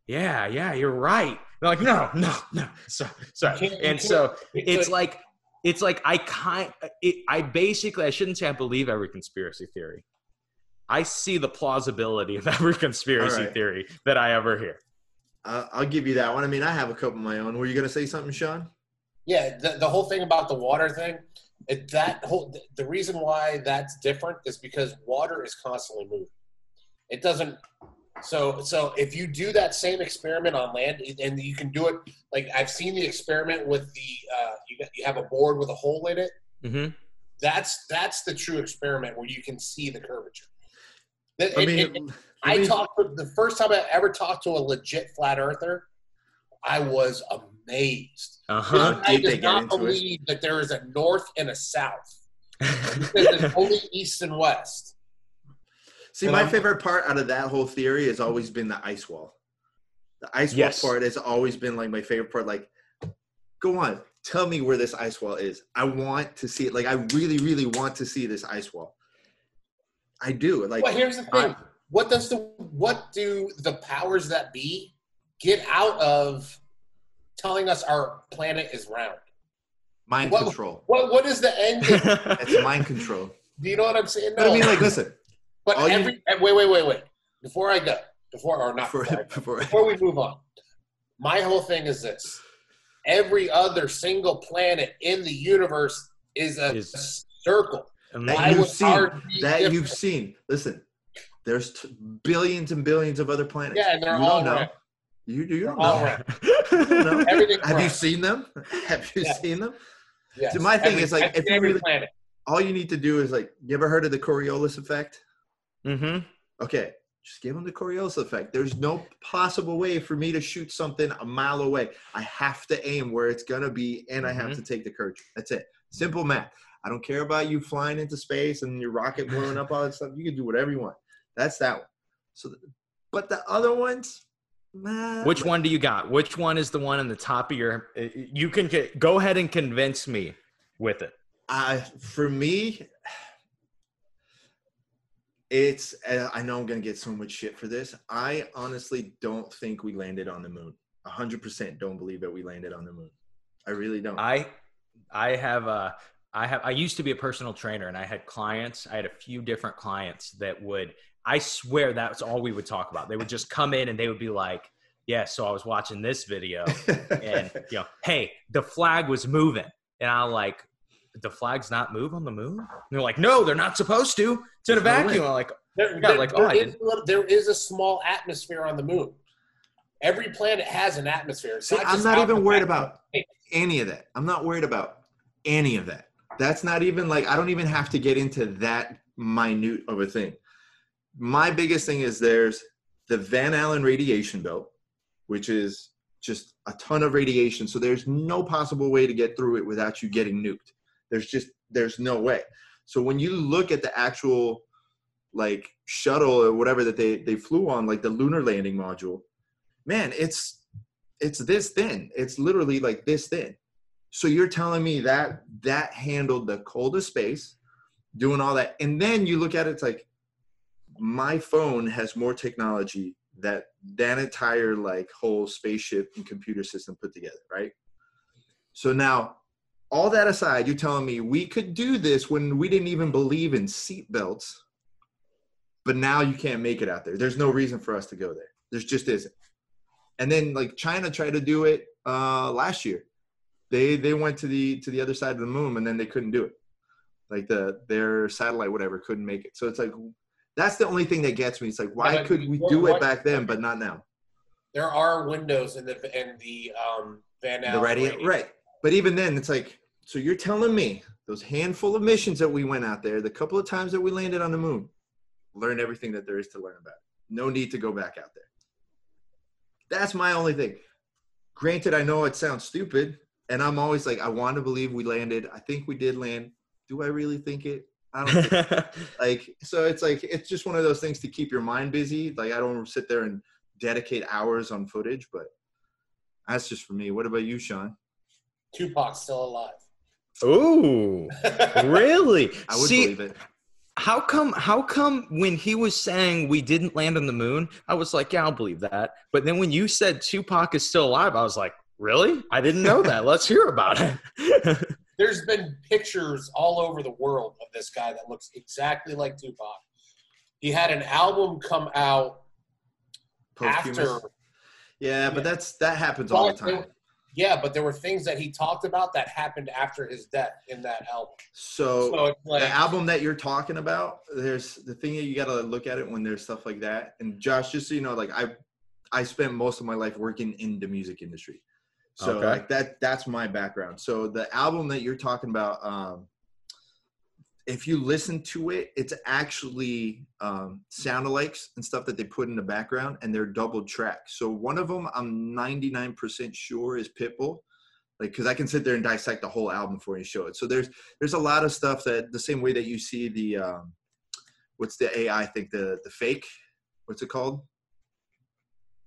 Yeah yeah you're right. They're like no no no. So sorry and so it's like it's like i kind it, i basically i shouldn't say i believe every conspiracy theory. I see the plausibility of every conspiracy right. theory that i ever hear Uh, I'll give you that one. I mean, I have a couple of my own. Were you gonna say something, Sean? Yeah, the, the whole thing about the water thing, it, that whole the reason why that's different is because water is constantly moving. It doesn't. So so if you do that same experiment on land, and you can do it like I've seen the experiment with the uh, you got, you have a board with a hole in it. hmm That's that's the true experiment where you can see the curvature. It- I it- mean, it- I talked to, the first time I ever talked to a legit flat earther. I was amazed. Uh This huh. guy deep they does get not into it. believe that there is a north and a south. [LAUGHS] He says it's only east and west. See, And my I'm- favorite part out of that whole theory has always been the ice wall. The ice Yes. wall part has always been like my favorite part. Like, go on, tell me where this ice wall is. I want to see it. Like, I really, really want to see this ice wall. I do. Like, Well, here's the thing: what does the what do the powers that be get out of telling us our planet is round? mind What- control. What what is the end? game? [LAUGHS] It's mind control. do you know what I'm saying? But I mean, like, listen. But all you- every eh, wait, wait, wait, wait. Before I go, before or not For, before, I go, before we move on, my whole thing is this: every other single planet in the universe is a Is- circle. And that Why you've seen. That different? you've seen. Listen, there's t- billions and billions of other planets. Yeah, and they're you all don't know. round. You, you don't All know. round. [LAUGHS] You don't know. Everything. Have you seen them? [LAUGHS] Have you Yeah. seen them? Yes. See, my thing Every- is, like, if you really- planet. All you need to do is like, you ever heard of the Coriolis effect? Mm hmm Okay, just give them the Coriolis effect. There's no possible way for me to shoot something a mile away. I have to aim where it's gonna be, and I have Mhm. to take the courage. That's it. Simple math. I don't care about you flying into space and your rocket blowing up all that stuff. You can do whatever you want. That's that one. So, but the other ones, Which one do you got? Which one is the one in the top of your? uh, You can get, go ahead and convince me with it. I for me, it's. uh, I know I'm gonna get so much shit for this. I honestly don't think we landed on the moon. A hundred percent don't believe that we landed on the moon. I really don't. I I have a I have I used to be a personal trainer and I had clients. I had a few different clients that would I swear that's all we would talk about. They would just come in and they would be like, "Yeah, so I was watching this video and [LAUGHS] you know, hey, the flag was moving." And I like, "The flag's not move on the moon?" And they're like, "No, they're not supposed to. It's in a vacuum." I'm like, There, Yeah, there- like, oh, there I is a little- there is a small atmosphere on the moon. Every planet has an atmosphere. It's See, not I'm not even worried about any of that. I'm not worried about any of that. That's not even like I don't even have to get into that minute of a thing. My biggest thing is there's the Van Allen radiation belt, which is just a ton of radiation. So there's no possible way to get through it without you getting nuked. There's just there's no way. So when you look at the actual like shuttle or whatever that they they flew on, like the lunar landing module, man, it's it's this thin. It's literally like this thin. So you're telling me that that handled the coldest space, doing all that, and then you look at it, it's like my phone has more technology that that entire like whole spaceship and computer system put together, right? So now, all that aside, you're telling me we could do this when we didn't even believe in seatbelts, but now you can't make it out there. There's no reason for us to go there. There's just isn't. And then like China tried to do it uh, last year. They they went to the to the other side of the moon and then they couldn't do it. Like the their satellite whatever couldn't make it. So it's like that's the only thing that gets me. It's like why but could we do it back then but not now? There are windows in the in the um, Van Allen the radius. right? But even then, it's like so you're telling me those handful of missions that we went out there, the couple of times that we landed on the moon, learn everything that there is to learn about. it. No need to go back out there. That's my only thing. Granted, I know it sounds stupid, and I'm always like, I want to believe we landed. I think we did land. Do I really think it? I don't think [LAUGHS] like so it's like it's just one of those things to keep your mind busy like i don't sit there and dedicate hours on footage but that's just for me what about you sean Tupac's still alive. Ooh, [LAUGHS] really? i would See, believe it How come? How come when he was saying we didn't land on the moon, I was like, yeah, I'll believe that. But then when you said Tupac is still alive, I was like, really? I didn't know that. Let's hear about it. [LAUGHS] There's been pictures all over the world of this guy that looks exactly like Tupac. He had an album come out Posthumous. after Yeah, but that's that happens all the time. Yeah, but there were things that he talked about that happened after his death in that album. So So like, the album that you're talking about, there's the thing that you got to look at it when there's stuff like that. And Josh, just so you know, like I, I spent most of my life working in the music industry, so Okay. like that that's my background. So the album that you're talking about, um, if you listen to it, it's actually um, sound alikes and stuff that they put in the background, and they're double track. So one of them, I'm 99% sure is Pitbull, like because I can sit there and dissect the whole album for you and show it. So there's there's a lot of stuff that the same way that you see the um, what's the AI thing the the fake, what's it called?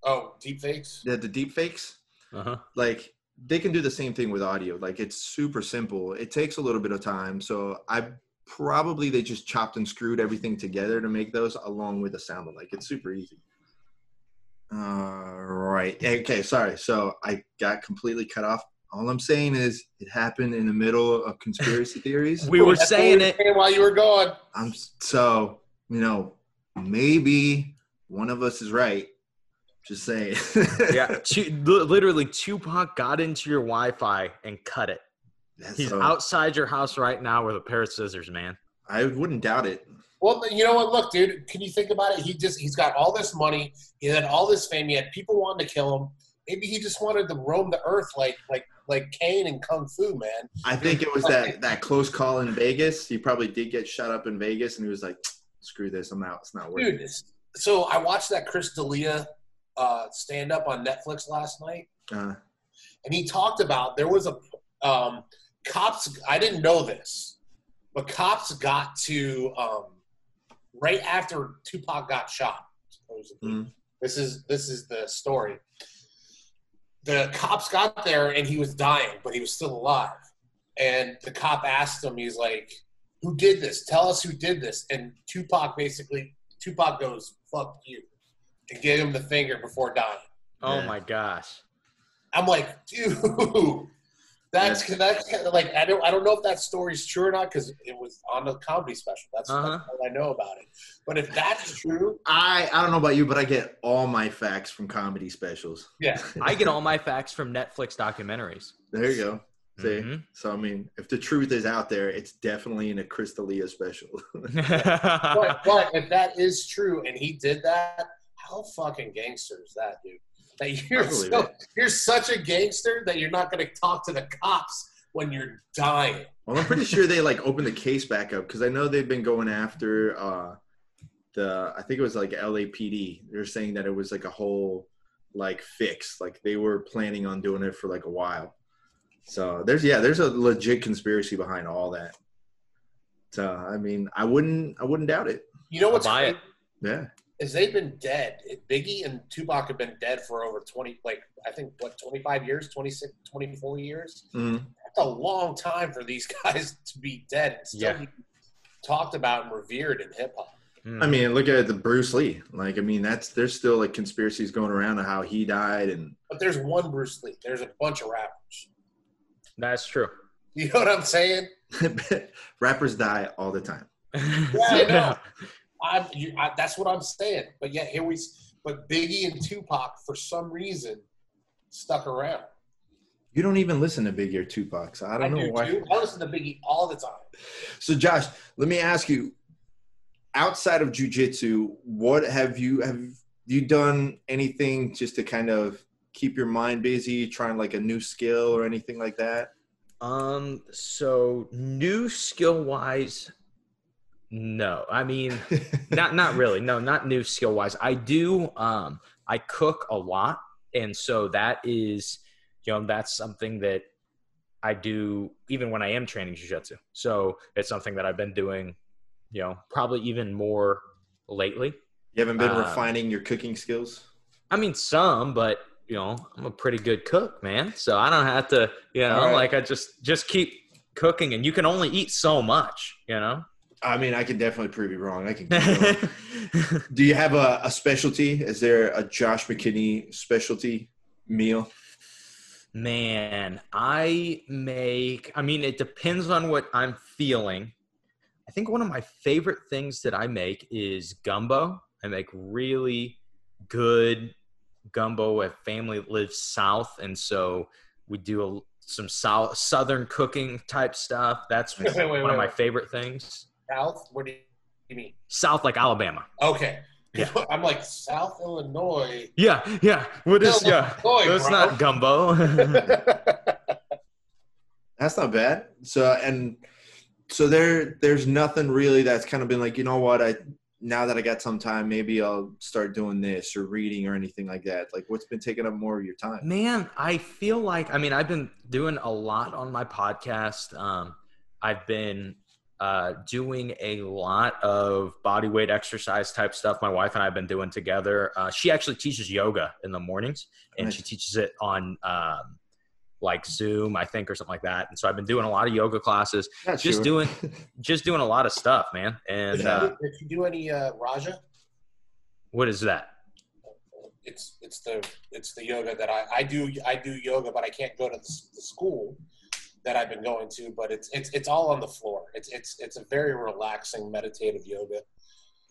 oh, deep fakes. The the deep fakes. Uh-huh. Like they can do the same thing with audio. Like it's super simple. It takes a little bit of time. So I probably they just chopped and screwed everything together to make those along with the sound like it's super easy. All right. Okay. Sorry. So I got completely cut off. All I'm saying is it happened in the middle of conspiracy theories. [LAUGHS] We were That's saying we it. while you were gone. I'm so you know maybe one of us is right. Just saying. Yeah, [LAUGHS] Tu- literally, Tupac got into your Wi-Fi and cut it. That's He's so- outside your house right now with a pair of scissors, man. I wouldn't doubt it. Well, you know what? Look, dude. Can you think about it? He just he's got all this money. He had all this fame. He had people wanting to kill him. Maybe he just wanted to roam the earth like like like Caine and Kung Fu, man. I think it was that that close call in Vegas. He probably did get shot up in Vegas, and he was like, "Screw this, I'm out. It's not worth Dude, it." so I watched that Chris D'Elia uh, stand up on Netflix last night, Uh, and he talked about there was a um, cops. I didn't know this, but cops got to um, right after Tupac got shot. Supposedly, Mhm. this is this is the story. The cops got there and he was dying, but he was still alive. And the cop asked him, he's like, "Who did this? Tell us who did this." And Tupac basically, Tupac goes, "Fuck you," and give him the finger before dying. Oh Yeah. my gosh. I'm like, dude, [LAUGHS] that's that's kind of like I don't I don't know if that story's true or not because it was on a comedy special. That's, Uh-huh. that's all I know about it. But if that's true, I I don't know about you, but I get all my facts from comedy specials. yeah, [LAUGHS] I get all my facts from Netflix documentaries. There you go. See, Mhm. so I mean, if the truth is out there, it's definitely in a Chris D'Elia special. [LAUGHS] but, but if that is true and he did that, how fucking gangster is that, dude? That you're so, it. you're such a gangster that you're not going to talk to the cops when you're dying. well, I'm pretty sure they like opened the case back up because I know they've been going after uh the I think it was like LAPD. They're saying that it was like a whole like fix, like they were planning on doing it for like a while. So there's yeah, there's a legit conspiracy behind all that. So I mean, I wouldn't I wouldn't doubt it. You know what's I'll buy crazy? it. Yeah. Is they've been dead. Biggie and Tupac have been dead for over 20, like, I think, what, 25 years, 26, 24 years? Mhm. That's a long time for these [LAUGHS] guys to be dead and still Yeah. be talked about and revered in hip hop. Mm. I mean, look at the Bruce Lee. Like, I mean, that's there's still like conspiracies going around of how he died, and But there's one Bruce Lee. There's a bunch of rappers. That's true. You know what I'm saying? [LAUGHS] rappers die all the time. I [LAUGHS] know. I'm, you, I, that's what I'm saying. But yet here we, but Biggie and Tupac for some reason stuck around. You don't even listen to Biggie Ear Tupac, so I don't know do why. too. I listen to Biggie all the time. So, Josh, let me ask you: outside of jujitsu, what have you have you done anything just to kind of keep your mind busy, trying like a new skill or anything like that? Um, so new skill wise, no. I mean, [LAUGHS] not not really. No, not new skill wise. I do. Um, I cook a lot, and so that is, you know, that's something that I do even when I am training jujitsu. So it's something that I've been doing, you know, probably even more lately. You haven't been Um, refining your cooking skills. I mean, some, but you know, I'm a pretty good cook, man. So I don't have to, you know, right. like I just just keep cooking, and you can only eat so much, you know. I mean, I can definitely prove you wrong. I can. keep. [LAUGHS] Do you have a, a specialty? Is there a Josh McKinney specialty meal? Man, I make, I mean, it depends on what I'm feeling. I think one of my favorite things that I make is gumbo. I make really good gumbo. A family lives south, and so we do a, some south southern cooking type stuff. That's [LAUGHS] Wait, wait, one wait, of my favorite things. South? What do you mean? South, like Alabama. Okay. Yeah. [LAUGHS] I'm like South Illinois. Yeah, yeah. What is No, yeah? Illinois, It's bro. not gumbo. [LAUGHS] That's not bad. So and so there there's nothing really that's kind of been like, you know what, I now that I got some time, maybe I'll start doing this or reading or anything like that. Like what's been taking up more of your time? Man, I feel like I mean I've been doing a lot on my podcast. Um, I've been uh, doing a lot of body weight exercise type stuff. My wife and I have been doing together. Uh, she actually teaches yoga in the mornings, and she teaches it on um, like Zoom, I think, or something like that. And so I've been doing a lot of yoga classes, Not just sure. doing [LAUGHS] just doing a lot of stuff, man. And Did, uh, you, did you do any uh, Raja? what is that? It's it's the it's the yoga that I, I do I do yoga, but I can't go to the, the school that I've been going to. But it's it's it's all on the floor. It's it's it's a very relaxing meditative yoga.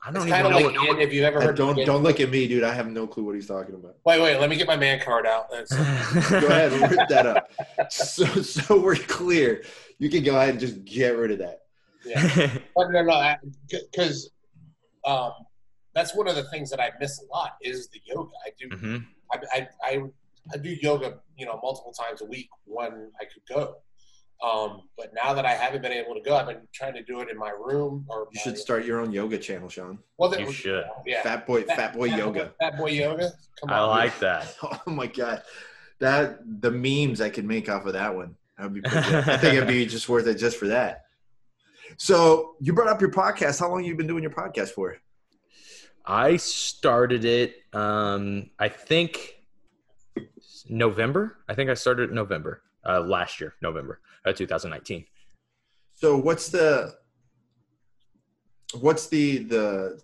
I don't kind even know like what. Yin, if you've ever heard. don't Yin. don't look at me, dude. I have no clue what he's talking about. Wait, wait. Let me get my man card out. [LAUGHS] Go ahead and rip that up. So so we're clear. You can go ahead and just get rid of that. yeah. But no, no, because um, that's one of the things that I miss a lot is the yoga. I do, hmm I, I, I, I do yoga, you know, multiple times a week when I could go. Um, but now that I haven't been able to go, I've been trying to do it in my room. Or You my, should start your own yoga channel, Sean. Well, that You was- should. Yeah. Fat boy, fat boy yoga. Fat boy yoga. Come I on, like that. [LAUGHS] Oh my god, that the memes I could make off of that one. That would be. Pretty good. I think it'd be just worth it just for that. So you brought up your podcast. How long have you been doing your podcast for? I started it. Um, I think November. I think I started in November uh, last year, November uh, 2019. So what's the what's the the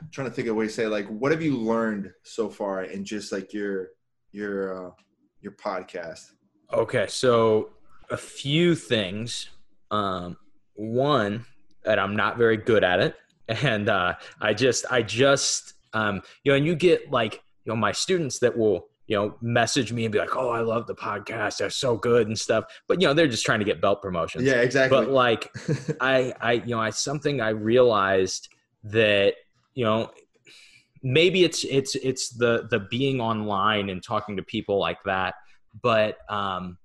I'm trying to think of a way to say like what have you learned so far in just like your your uh, your podcast? Okay, so a few things. Um, one that I'm not very good at it, [LAUGHS] and uh, I just I just um, you know, and you get like you know my students that will you know message me and be like, oh, I love the podcast, they're so good and stuff, but you know they're just trying to get belt promotions. Yeah, exactly. But like [LAUGHS] I, I, you know, I something I realized that you know maybe it's it's it's the the being online and talking to people like that, but um,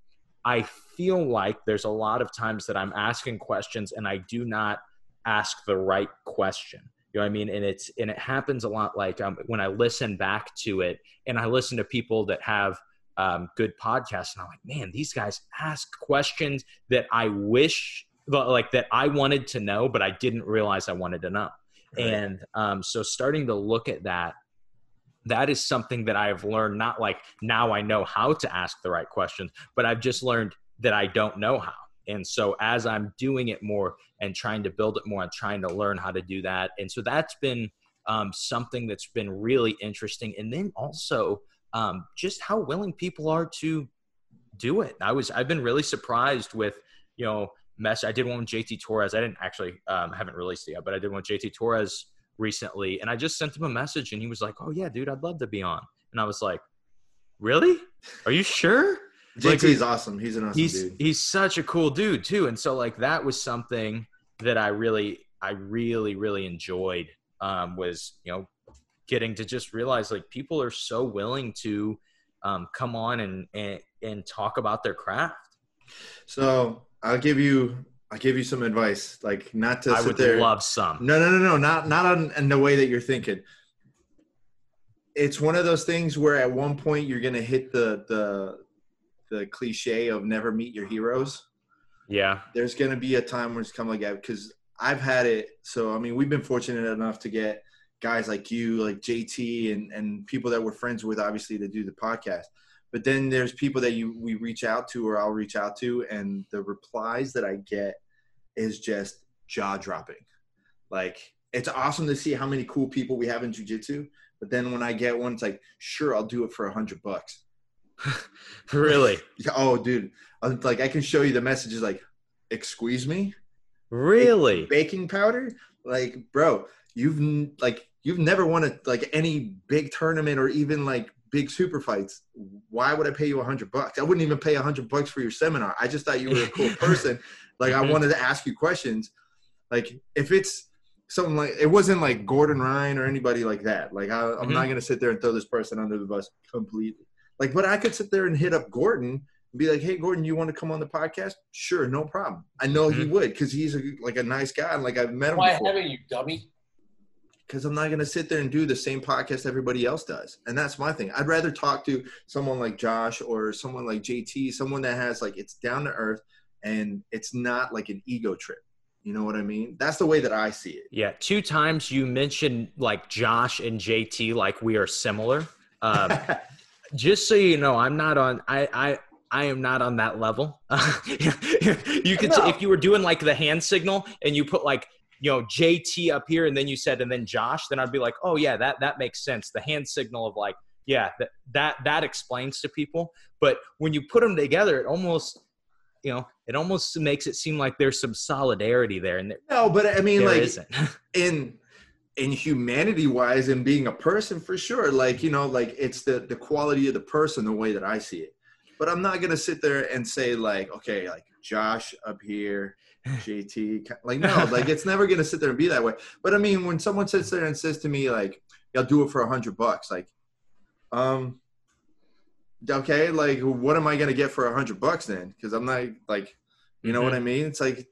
I feel like there's a lot of times that I'm asking questions and I do not ask the right question. You know what I mean? And it's and it happens a lot. Like um, when I listen back to it, and I listen to people that have um, good podcasts, and I'm like, man, these guys ask questions that I wish, like that I wanted to know, but I didn't realize I wanted to know. Right. And um, so starting to look at that, that is something that I have learned. Not like now I know how to ask the right questions, but I've just learned that I don't know how. And so as I'm doing it more and trying to build it more, I'm trying to learn how to do that. And so that's been um, something that's been really interesting. And then also um, just how willing people are to do it. I was I've been really surprised with you know mess. I did one with JT Torres. I didn't actually um, haven't released it yet, but I did one with JT Torres recently, and I just sent him a message, and he was like, "Oh yeah, dude, I'd love to be on." And I was like, "Really? Are you sure?" Like, JT's awesome. He's an awesome he's dude. he's such a cool dude too and so like that was something that i really i really really enjoyed um was you know getting to just realize like people are so willing to um come on and and, and talk about their craft So I'll give you I'll give you some advice. Like not to i would there. love some No, no, no, no, not not on in the way that you're thinking. It's one of those things where at one point you're gonna hit the the the cliche of never meet your heroes. yeah There's gonna be a time where it's come like that because I've had it. So I mean, we've been fortunate enough to get guys like you, like JT, and and people that we're friends with, obviously, to do the podcast. But then there's people that you we reach out to, or I'll reach out to, and the replies that I get is just jaw dropping. Like it's awesome to see how many cool people we have in jujitsu. But then when I get one, it's like, sure, I'll do it for a hundred bucks. [LAUGHS] really Oh, dude, I'm like I can show you the messages. Like, excuse me, really baking powder. Like, bro, you've like you've never won a like any big tournament or even like big super fights. Why would I pay you a hundred bucks? I wouldn't even pay a hundred bucks for your seminar. I just thought you were a cool [LAUGHS] person. like I Mhm. wanted to ask you questions. Like if it's something like it wasn't like Gordon Ryan or anybody like that. Like I, I'm Mhm. not gonna sit there and throw this person under the bus completely. Like, but I could sit there and hit up Gordon and be like, "Hey, Gordon, you want to come on the podcast? Sure, no problem. I know he Mhm. would because he's a, like a nice guy and like I've met him Why before haven't you, dummy? because I'm not going to sit there and do the same podcast everybody else does. And that's my thing. I'd rather talk to someone like Josh or someone like JT, someone that has like it's down to earth and it's not like an ego trip. You know what I mean? That's the way that I see it. Yeah, two times you mentioned like Josh and JT, like we are similar. Um, [LAUGHS] just so you know, I'm not on. I I I am not on that level. [LAUGHS] you could No. if you were doing like the hand signal and you put like you know JT up here and then you said and then Josh, then I'd be like, oh yeah, that that makes sense. The hand signal of like yeah that that that explains to people. But when you put them together, it almost you know it almost makes it seem like there's some solidarity there, and there, no, but I mean, like isn't. [LAUGHS] in in humanity wise and being a person for sure like you know like it's the the quality of the person the way that i see it. But i'm not gonna sit there and say like okay like josh up here [LAUGHS] jt like no like it's never gonna sit there and be that way. But i mean when someone sits there and says to me like i'll do it for a hundred bucks like um okay like what am i gonna get for a hundred bucks then? Because i'm not like you know what i mean? It's like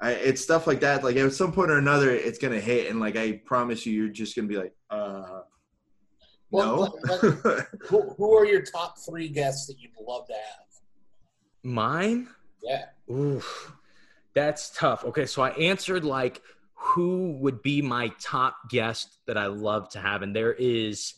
I, it's stuff like that. Like at some point or another, it's gonna hit, and like I promise you, you're just gonna be like, uh, Well, no. [LAUGHS] Who, who are your top three guests that you'd love to have? Mine. Yeah. Oof, that's tough. Okay, so I answered like who would be my top guest that I love to have, and there is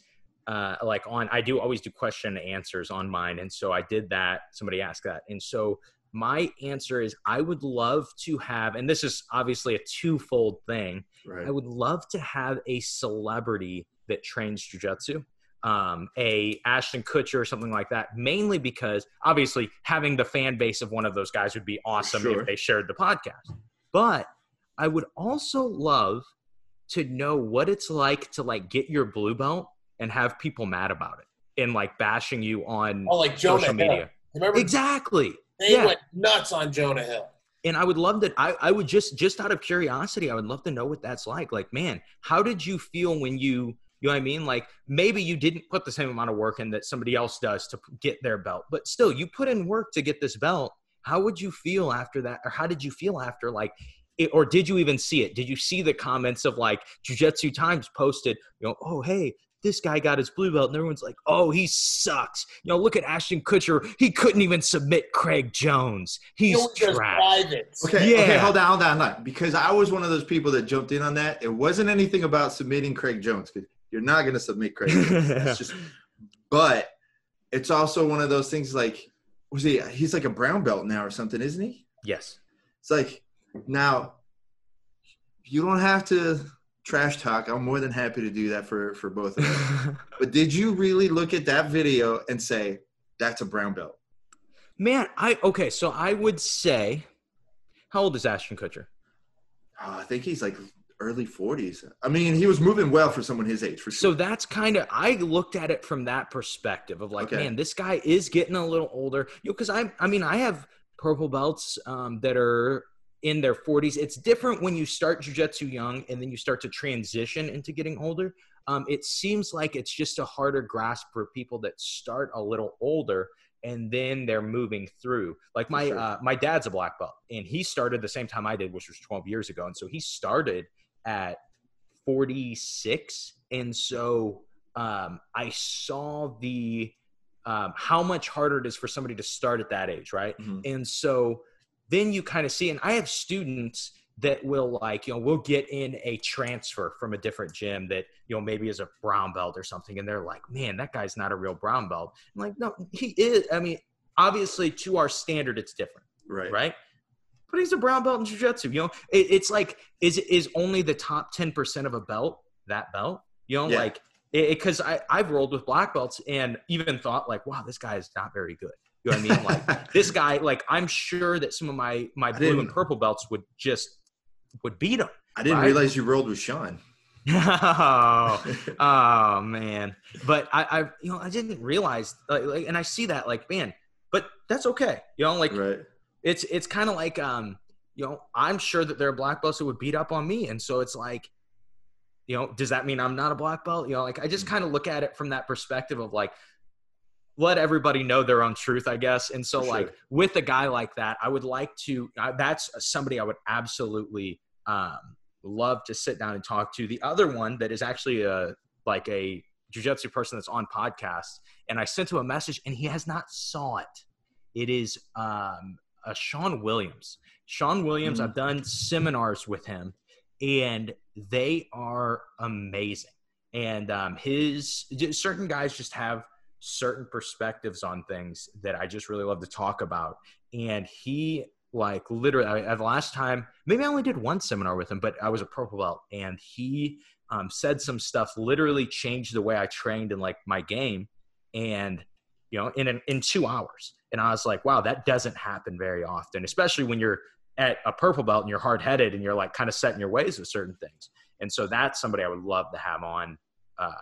uh, like on I do always do question and answers on mine, and so I did that. Somebody asked that, and so my answer is I would love to have, and this is obviously a twofold thing. right. I would love to have a celebrity that trains jujitsu, um, a Ashton Kutcher or something like that. Mainly because obviously having the fan base of one of those guys would be awesome Sure. if they shared the podcast. But I would also love to know what it's like to like get your blue belt and have people mad about it and like bashing you on Oh, like social media. Remember Exactly. They yeah. went nuts on Jonah Hill. and I would love that. I, I would just, just out of curiosity, I would love to know what that's like. Like, man, how did you feel when you, you know what I mean? Like, maybe you didn't put the same amount of work in that somebody else does to get their belt, but still, you put in work to get this belt. How would you feel after that? Or how did you feel after, like, it, or did you even see it? Did you see the comments of like Jiu-Jitsu Times posted, you know, oh, hey, this guy got his blue belt, and everyone's like, "Oh, he sucks." You know, look at Ashton Kutcher; he couldn't even submit Craig Jones. He's He only trash. privates. Okay, okay, Yeah. hold on, hold on, hold on. Because I was one of those people that jumped in on that. It wasn't anything about submitting Craig Jones because you're not going to submit Craig. Jones. That's just. [LAUGHS] But it's also one of those things. Like, was he? He's like a brown belt now or something, isn't he? Yes. It's like now you don't have to trash talk. I'm more than happy to do that for for both of us. [LAUGHS] but did you really look at that video and say that's a brown belt? Man, I okay, so I would say how old is Ashton Kutcher? Oh, I think he's like early 40s. I mean, he was moving well for someone his age, for So that's kind of I looked at it from that perspective of like, Okay. man, this guy is getting a little older. You know, because I I mean, I have purple belts um, that are in their 40s. It's different when you start jujitsu young and then you start to transition into getting older. Um, it seems like it's just a harder grasp for people that start a little older and then they're moving through. Like my sure. uh, my dad's a black belt and he started the same time I did, which was 12 years ago, and so he started at 46 and so um, i saw the um, how much harder it is for somebody to start at that age right Mhm. and so then you kind of see and i have students that will like you know will get in a transfer from a different gym that you know maybe is a brown belt or something and they're like man that guy's not a real brown belt i'm like no he is i mean obviously to our standard it's different Right. right? But he's a brown belt in jiu-jitsu. You know, it, it's like is is only the top ten percent of a belt that belt? You know, Yeah. like because I I've rolled with black belts and even thought like, wow, this guy is not very good. You know what I mean? Like this guy, like I'm sure that some of my my blue and purple belts would just would beat him. I didn't Right. realize you rolled with Sean. [LAUGHS] oh, oh [LAUGHS] man. But I, I, you know, I didn't realize, like, like, and I see that, like, man, but that's okay. You know, like, right. it's it's kind of like, um, you know, I'm sure that there are black belts that would beat up on me, and so it's like, you know, does that mean I'm not a black belt? You know, like I just Mm-hmm. kind of look at it from that perspective of like, let everybody know their own truth, I guess. And so, For like, with a guy like that, I would like to. Uh, that's somebody I would absolutely um, love to sit down and talk to. The other one that is actually a like a jujitsu person that's on podcast, and I sent him a message, and he has not saw it. It is um, a Sean Williams. Sean Williams. Mhm. I've done seminars with him, and they are amazing. And um, his certain guys just have certain perspectives on things that I just really love to talk about. And he like literally I, the last time maybe I only did one seminar with him, but I was a purple belt, and he um, said some stuff literally changed the way I trained in like my game, and you know in an, in two hours. And I was like, wow, that doesn't happen very often, especially when you're at a purple belt and you're hard headed and you're like kind of set in your ways with certain things. And so that's somebody I would love to have on uh,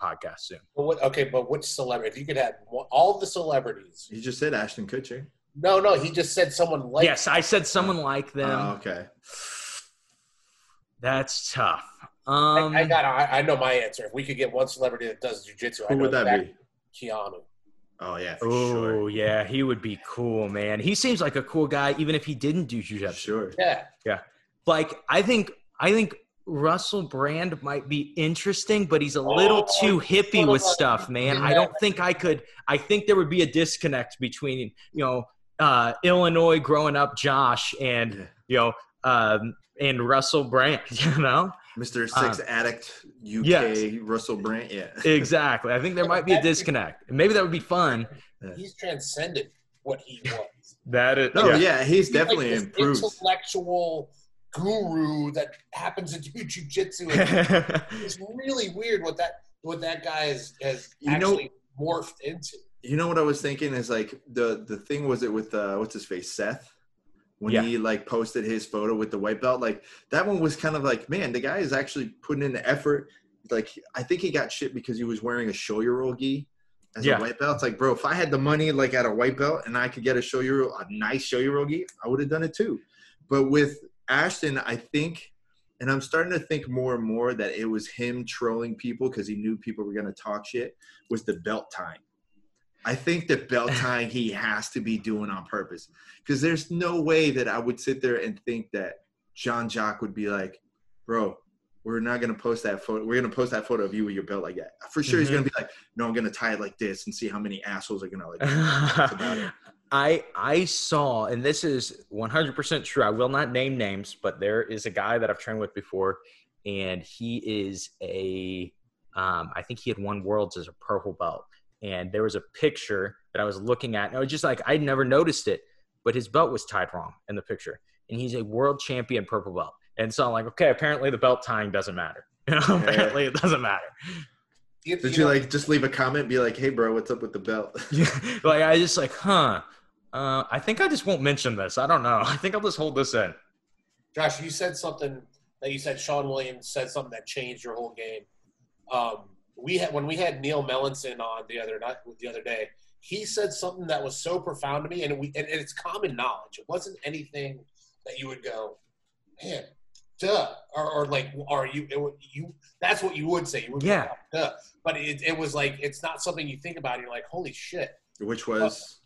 podcast soon. But what, okay, but which celebrity? If you could have all the celebrities. You just said Ashton Kutcher. No, no, he just said someone like. yes, I said someone like them. Oh, okay. That's tough. I, Um, I got. I, I know my answer. If we could get one celebrity that does jujitsu, I Who know would that exactly- be? Keanu. Oh yeah, oh sure. yeah, he would be cool, man. He seems like a cool guy, even if he didn't do jujitsu. Sure. Yeah. Yeah, Like I think, I think Russell Brand might be interesting, but he's a little Oh, too hippie with of stuff, man. I don't think I could. I think there would be a disconnect between you know uh, Illinois growing up, Josh, and Yeah. you know um, and Russell Brand. [LAUGHS] You know Mr. Uh, Six Addict UK yes. Russell Brand. Yeah. exactly. I think there might be a [LAUGHS] disconnect. Maybe that would be fun. he's transcended what he was. That is No, yeah, he's He's definitely like improved. Intellectual guru that happens to do jujitsu. [LAUGHS] it's really weird what that what that guy has has You know- actually morphed into. You know what I was thinking is like the the thing was it with uh what's his face Seth when Yeah. he like posted his photo with the white belt like that one was kind of like man the guy is actually putting in the effort like I think he got shit because he was wearing a shoyu as Yeah. a white belt it's like bro if I had the money like at a white belt and I could get a shoyu a nice show shoyu I would have done it too but with Ashton I think and I'm starting to think more and more that it was him trolling people because he knew people were going to talk shit was the belt tying I think the belt [LAUGHS] tying he has to be doing on purpose because there's no way that I would sit there and think that John Jock would be like, bro, we're not gonna post that photo. We're gonna post that photo of you with your belt like that. For sure, he's Mhm. gonna be like, no, I'm gonna tie it like this and see how many assholes are gonna like. [LAUGHS] That's about it. I I saw, and this is 100% true. I will not name names, but there is a guy that I've trained with before, and he is a, um, I think he had won worlds as a purple belt, and there was a picture that I was looking at, and I was just like, I'd never noticed it, but his belt was tied wrong in the picture, and he's a world champion purple belt, and so I'm like, okay, apparently the belt tying doesn't matter. [LAUGHS] You know, apparently it doesn't matter. If, Did you you know, like just leave a comment, be like, hey, bro, what's up with the belt? [LAUGHS] like I just like, huh? Uh, I think I just won't mention this. I don't know. [LAUGHS] I think I'll just hold this in. Josh, you said something that you said Sean Williams said something that changed your whole game. Um, we had when we had Neil Melanson on the other night, the other day. He said something that was so profound to me, and we and, and it's common knowledge. It wasn't anything that you would go, man, duh, or, or like, are you? It, you that's what you would say. You would go, Yeah. duh. But it, it was like it's not something you think about. And you're like, holy shit. Which was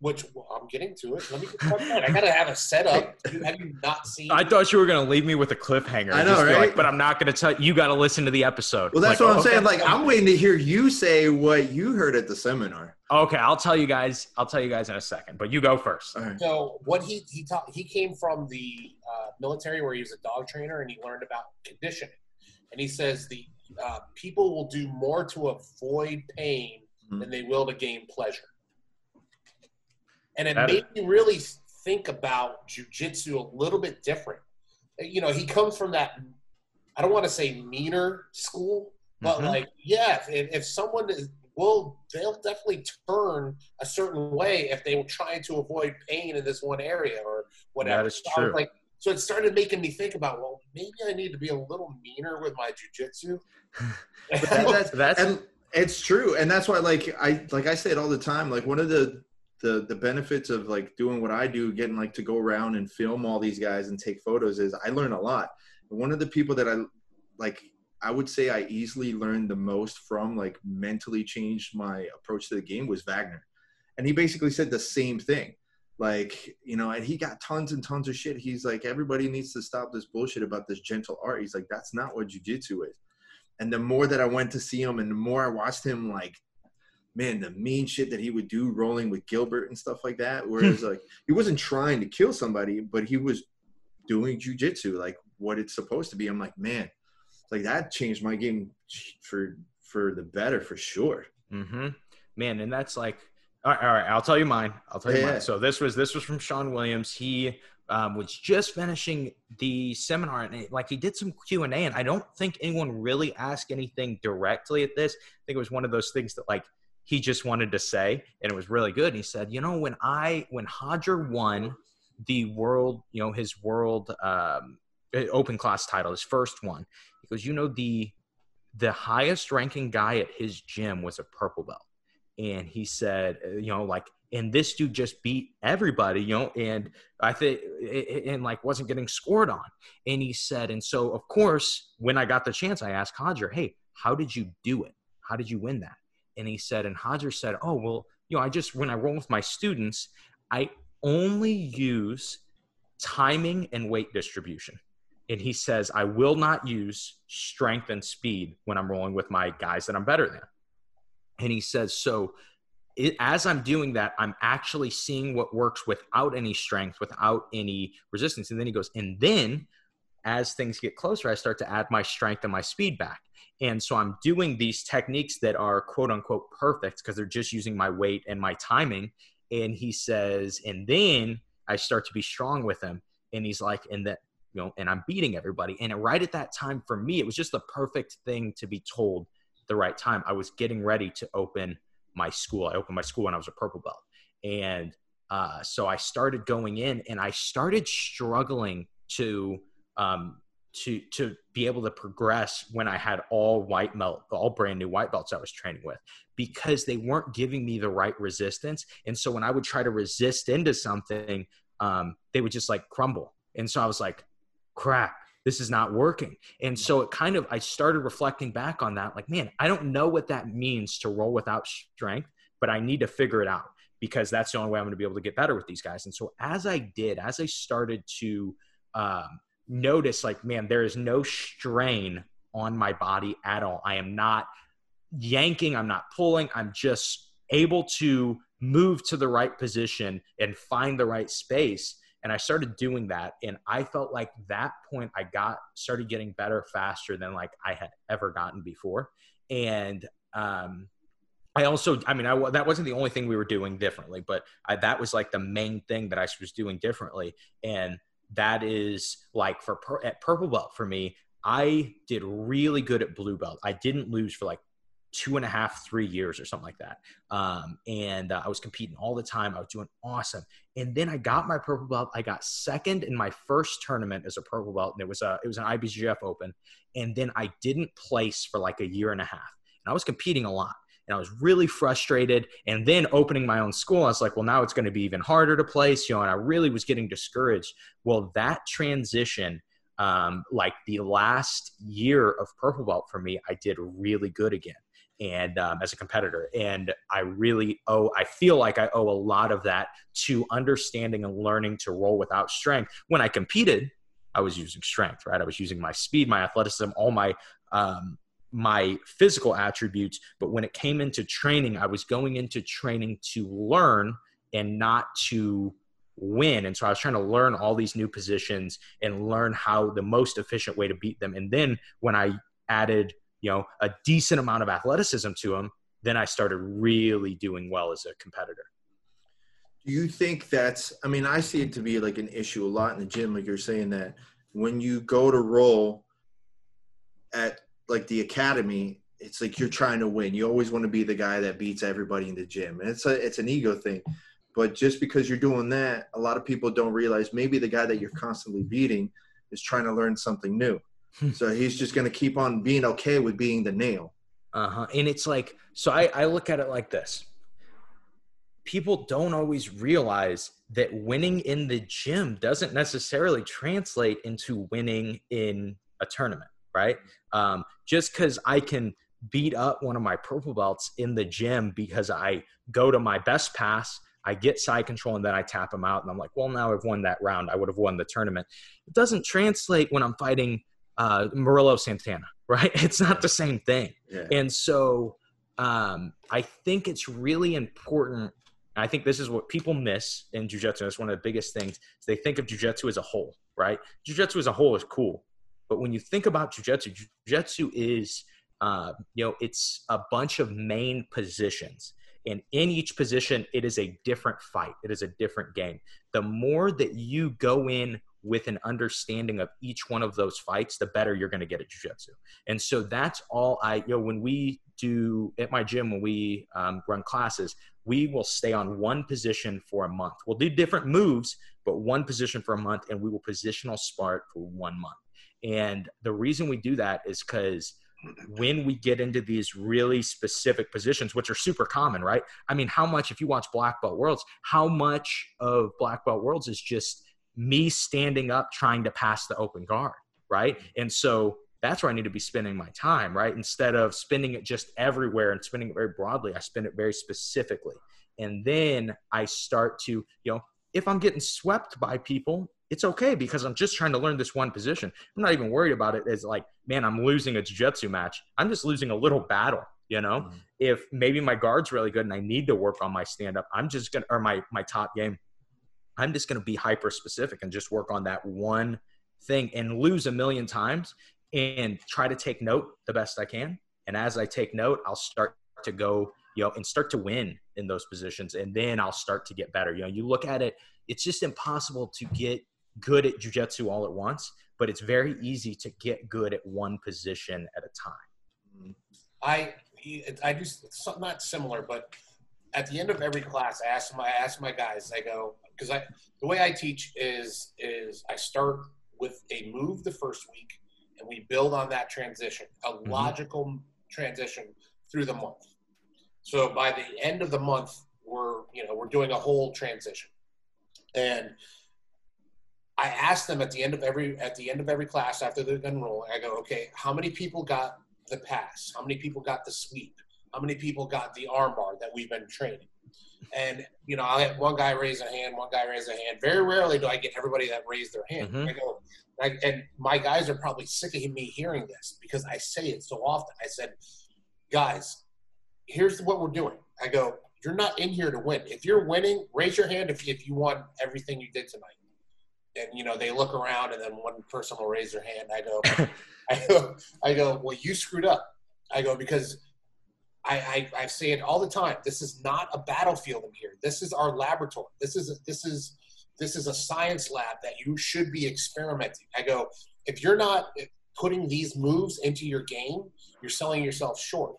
Which well, I'm getting to it. Let me get to my. I gotta have a setup. Have you not seen? I thought you were gonna leave me with a cliffhanger. I know, Just right? Like, but I'm not gonna tell you. Got to listen to the episode. well, that's Like, what I'm okay. saying. Like, I'm waiting to hear you say what you heard at the seminar. Okay, I'll tell you guys. I'll tell you guys in a second. But you go first. All right. So what he he taught he came from the uh, military where he was a dog trainer and he learned about conditioning, and he says the uh, people will do more to avoid pain Mhm. than they will to gain pleasure, and it That made me really think about jujitsu a little bit different. You know, he comes from that I don't want to say meaner school, but Mhm. like yeah, if, if someone is will they'll definitely turn a certain way if they were trying to avoid pain in this one area or whatever. That is So true. like So it started making me think about, well, maybe I need to be a little meaner with my jujitsu. [LAUGHS] that's, That's- and it's true and that's why like i like i say it all the time like one of the the the benefits of like doing what i do getting like to go around and film all these guys and take photos is i learn a lot. One of the people that i like i would say i easily learned the most from like mentally changed my approach to the game was wagner. And he basically said the same thing. Like you know and he got tons and tons of shit. He's like everybody needs to stop this bullshit about this gentle art. He's like that's not what jiu-jitsu is. And the more that I went to see him and the more I watched him, like, man, the mean shit that he would do rolling with Gilbert and stuff like that. Whereas, like, he wasn't trying to kill somebody, but he was doing jujitsu, like what it's supposed to be. I'm like, man, like that changed my game for for the better for sure. Mm-hmm. Man, and that's like, all right, all right, I'll tell you mine. I'll tell you Yeah. mine. So this was this was from Sean Williams. He um, was just finishing the seminar, and it, like he did some Q and A, and I don't think anyone really asked anything directly at this. I think it was one of those things that like he just wanted to say, and it was really good. And he said, you know, when I when Hodger won the world, you know, his world um, open class title, his first one, he goes, you know, the the highest ranking guy at his gym was a purple belt and he said uh, you know like and this dude just beat everybody you know and i think and like wasn't getting scored on. And he said and so of course when i got the chance i asked hodger hey how did you do it? How did you win that and he said and hodger said oh well you know i just when i roll with my students i only use timing and weight distribution. And he says i will not use strength and speed when i'm rolling with my guys that i'm better than. And he says so it, as i'm doing that i'm actually seeing what works without any strength without any resistance. And then he goes and then as things get closer i start to add my strength and my speed back and so i'm doing these techniques that are quote unquote perfect because they're just using my weight and my timing and he says and then i start to be strong with him and he's like and that you know and i'm beating everybody and right at that time for me it was just the perfect thing to be told the right time. I was getting ready to open my school. I opened my school when I was a purple belt. And uh, so I started going in and I started struggling to um, to to be able to progress when I had all white belt, all brand new white belts I was training with, because they weren't giving me the right resistance. And so when I would try to resist into something, um, they would just like crumble. And so I was like, crap, this is not working. And so it kind of, I started reflecting back on that, like, man, I don't know what that means to roll without strength, but I need to figure it out because that's the only way I'm going to be able to get better with these guys. And so as I did, as I started to um, notice, like, man, there is no strain on my body at all. I am not yanking, I'm not pulling, I'm just able to move to the right position and find the right space. And i started doing that and i felt like that point i got started getting better faster than like i had ever gotten before. And um i also i mean I, that wasn't the only thing we were doing differently but I, that was like the main thing that i was doing differently. And that is like for at purple belt for me i did really good at blue belt i didn't lose for like two and a half, three years or something like that. Um, and uh, I was competing all the time. I was doing awesome. And then I got my purple belt. I got second in my first tournament as a purple belt, and it was a it was an IBJJF Open. And then I didn't place for like a year and a half. And I was competing a lot. And I was really frustrated. And then opening my own school, I was like, well, now it's going to be even harder to place, you know. And I really was getting discouraged. Well, that transition um, like the last year of purple belt for me, I did really good again and um, as a competitor and i really owe i feel like i owe a lot of that to understanding and learning to roll without strength when i competed i was using strength right i was using my speed my athleticism all my um, my physical attributes but when it came into training i was going into training to learn and not to win and so i was trying to learn all these new positions and learn how the most efficient way to beat them and then when i added you know a decent amount of athleticism to them, then i started really doing well as a competitor Do you think that's? I mean, I see it to be like an issue a lot in the gym. Like you're saying that when you go to roll at like the academy, it's like you're trying to win. You always want to be the guy that beats everybody in the gym, and it's a it's an ego thing. But just because you're doing that, a lot of people don't realize maybe the guy that you're constantly beating is trying to learn something new. so he's just going to keep on being okay with being the nail. Uh-huh. And it's like, so I, I look at it like this. People don't always realize that winning in the gym doesn't necessarily translate into winning in a tournament, right? Um, just because I can beat up one of my purple belts in the gym because I go to my best pass, I get side control, and then I tap him out, and I'm like, well, now I've won that round. I would have won the tournament. It doesn't translate when I'm fighting uh, Murilo Santana, [LAUGHS] right? It's not the same thing. Yeah. And so um, I think it's really important. I think this is what people miss in jujitsu. It's one of the biggest things. They think of jujitsu as a whole, right? Jujitsu as a whole is cool, but when you think about jujitsu, jujitsu is, uh, you know, it's a bunch of main positions, and in each position, it is a different fight. It is a different game. The more that you go in with an understanding of each one of those fights, the better you're going to get at jujitsu. And so that's all I, you know, when we do at my gym, when we um, run classes, we will stay on one position for a month. We'll do different moves, but one position for a month, and we will positional spar for one month. And the reason we do that is because when we get into these really specific positions, which are super common, right? I mean, how much, if you watch Black Belt Worlds, how much of Black Belt Worlds is just me standing up trying to pass the open guard, right? And so that's where I need to be spending my time, right? Instead of spending it just everywhere and spending it very broadly, I spend it very specifically. And then I start to, you know, if I'm getting swept by people, it's okay because I'm just trying to learn this one position. I'm not even worried about it as like, man, I'm losing a jiu-jitsu match. I'm just losing a little battle, you know? Mm-hmm. If maybe my guard's really good and I need to work on my stand up, I'm just going to or my my top game. I'm just going to be hyper specific and just work on that one thing and lose a million times and try to take note the best I can. And as I take note, I'll start to go, you know, and start to win in those positions. And then I'll start to get better. You know, you look at it, it's just impossible to get good at jujitsu all at once, but it's very easy to get good at one position at a time. I I do something not similar, but at the end of every class, I ask my I ask my guys. I go because I the way I teach is is I start with a move the first week, and we build on that transition, a mm-hmm. logical transition through the month. So by the end of the month, we're you know we're doing a whole transition, and I ask them at the end of every at the end of every class after they're done rolling. I go, okay, how many people got the pass? How many people got the sweep? How many people got the armbar that we've been training? And you know, I have one guy raise a hand, one guy raise a hand. Very rarely do I get everybody that raised their hand. Mm-hmm. I go, I, and my guys are probably sick of me hearing this because I say it so often. I said, guys, here's what we're doing. I go, you're not in here to win. If you're winning, raise your hand if, if you won everything you did tonight. And you know, they look around, and then one person will raise their hand. I go, [LAUGHS] I go, I go. Well, you screwed up. I go because I, I, I say it all the time. This is not a battlefield in here. This is our laboratory. This is a, this is this is a science lab that you should be experimenting. I go, if you're not putting these moves into your game, you're selling yourself short.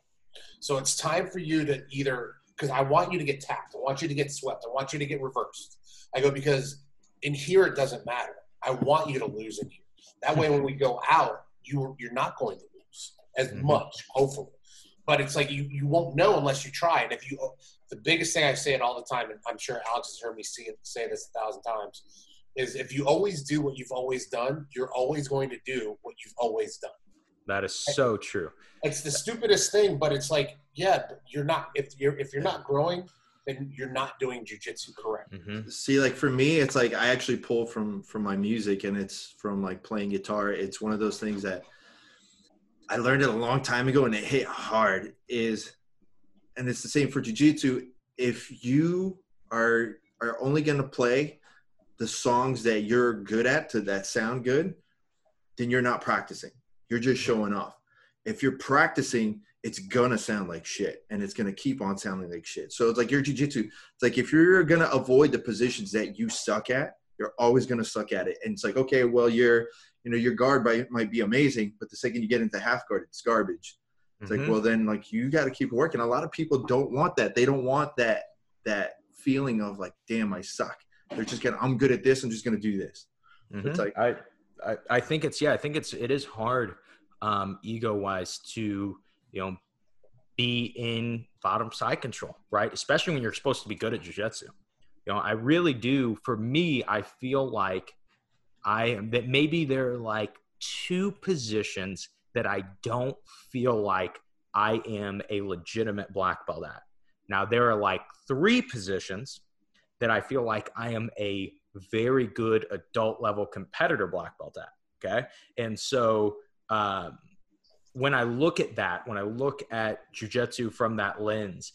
So it's time for you to either because I want you to get tapped. I want you to get swept. I want you to get reversed. I go because in here it doesn't matter. I want you to lose in here. That way, when we go out, you you're not going to lose as mm-hmm. much, hopefully but it's like you, you won't know unless you try. And if you, the biggest thing I say it all the time, and I'm sure Alex has heard me see it, say this a thousand times, is if you always do what you've always done, you're always going to do what you've always done. That is so true. It's the stupidest thing, but it's like, yeah, you're not if you're if you're not growing, then you're not doing jujitsu correct. Mm-hmm. See, like for me, it's like I actually pull from from my music, and it's from like playing guitar. It's one of those things that I learned it a long time ago and it hit hard is, and it's the same for jujitsu. If you are are only going to play the songs that you're good at to that sound good, then you're not practicing. You're just showing off. If you're practicing, it's gonna sound like shit and it's gonna keep on sounding like shit. So it's like your jujitsu. It's like if you're gonna avoid the positions that you suck at, you're always gonna suck at it. And it's like, okay, well, you're you know your guard might, might be amazing but the second you get into half guard it's garbage it's mm-hmm. like well then like you got to keep working a lot of people don't want that they don't want that that feeling of like, damn, I suck. They're just gonna, I'm good at this. I'm just gonna do this. Mhm. It's like- I, I I think it's yeah I think it's it is hard um, ego wise to you know be in bottom side control right especially when you're supposed to be good at jujitsu. You know I really do. For me, I feel like I am that maybe there are like two positions that I don't feel like I am a legitimate black belt at. Now there are like three positions that I feel like I am a very good adult level competitor black belt at. Okay. And so um, when I look at that, when I look at jujitsu from that lens,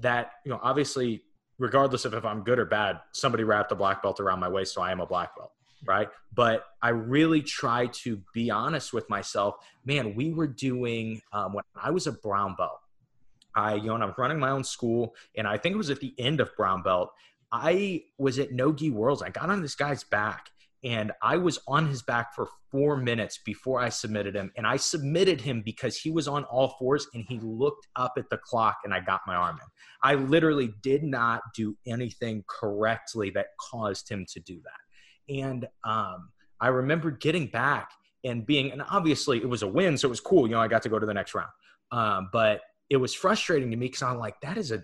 that, you know, obviously, regardless of if I'm good or bad, somebody wrapped a black belt around my waist, so I am a black belt. Right. But I really try to be honest with myself. Man, we were doing, um, when I was a brown belt, I, you know, I'm running my own school, and I think it was at the end of brown belt. I was at Nogi Worlds. I got on this guy's back and I was on his back for four minutes before I submitted him. And I submitted him because he was on all fours and he looked up at the clock and I got my arm in. I literally did not do anything correctly that caused him to do that. And um, I remember getting back and being, and obviously it was a win, so it was cool. You know, I got to go to the next round. Um, but it was frustrating to me because I'm like, that is a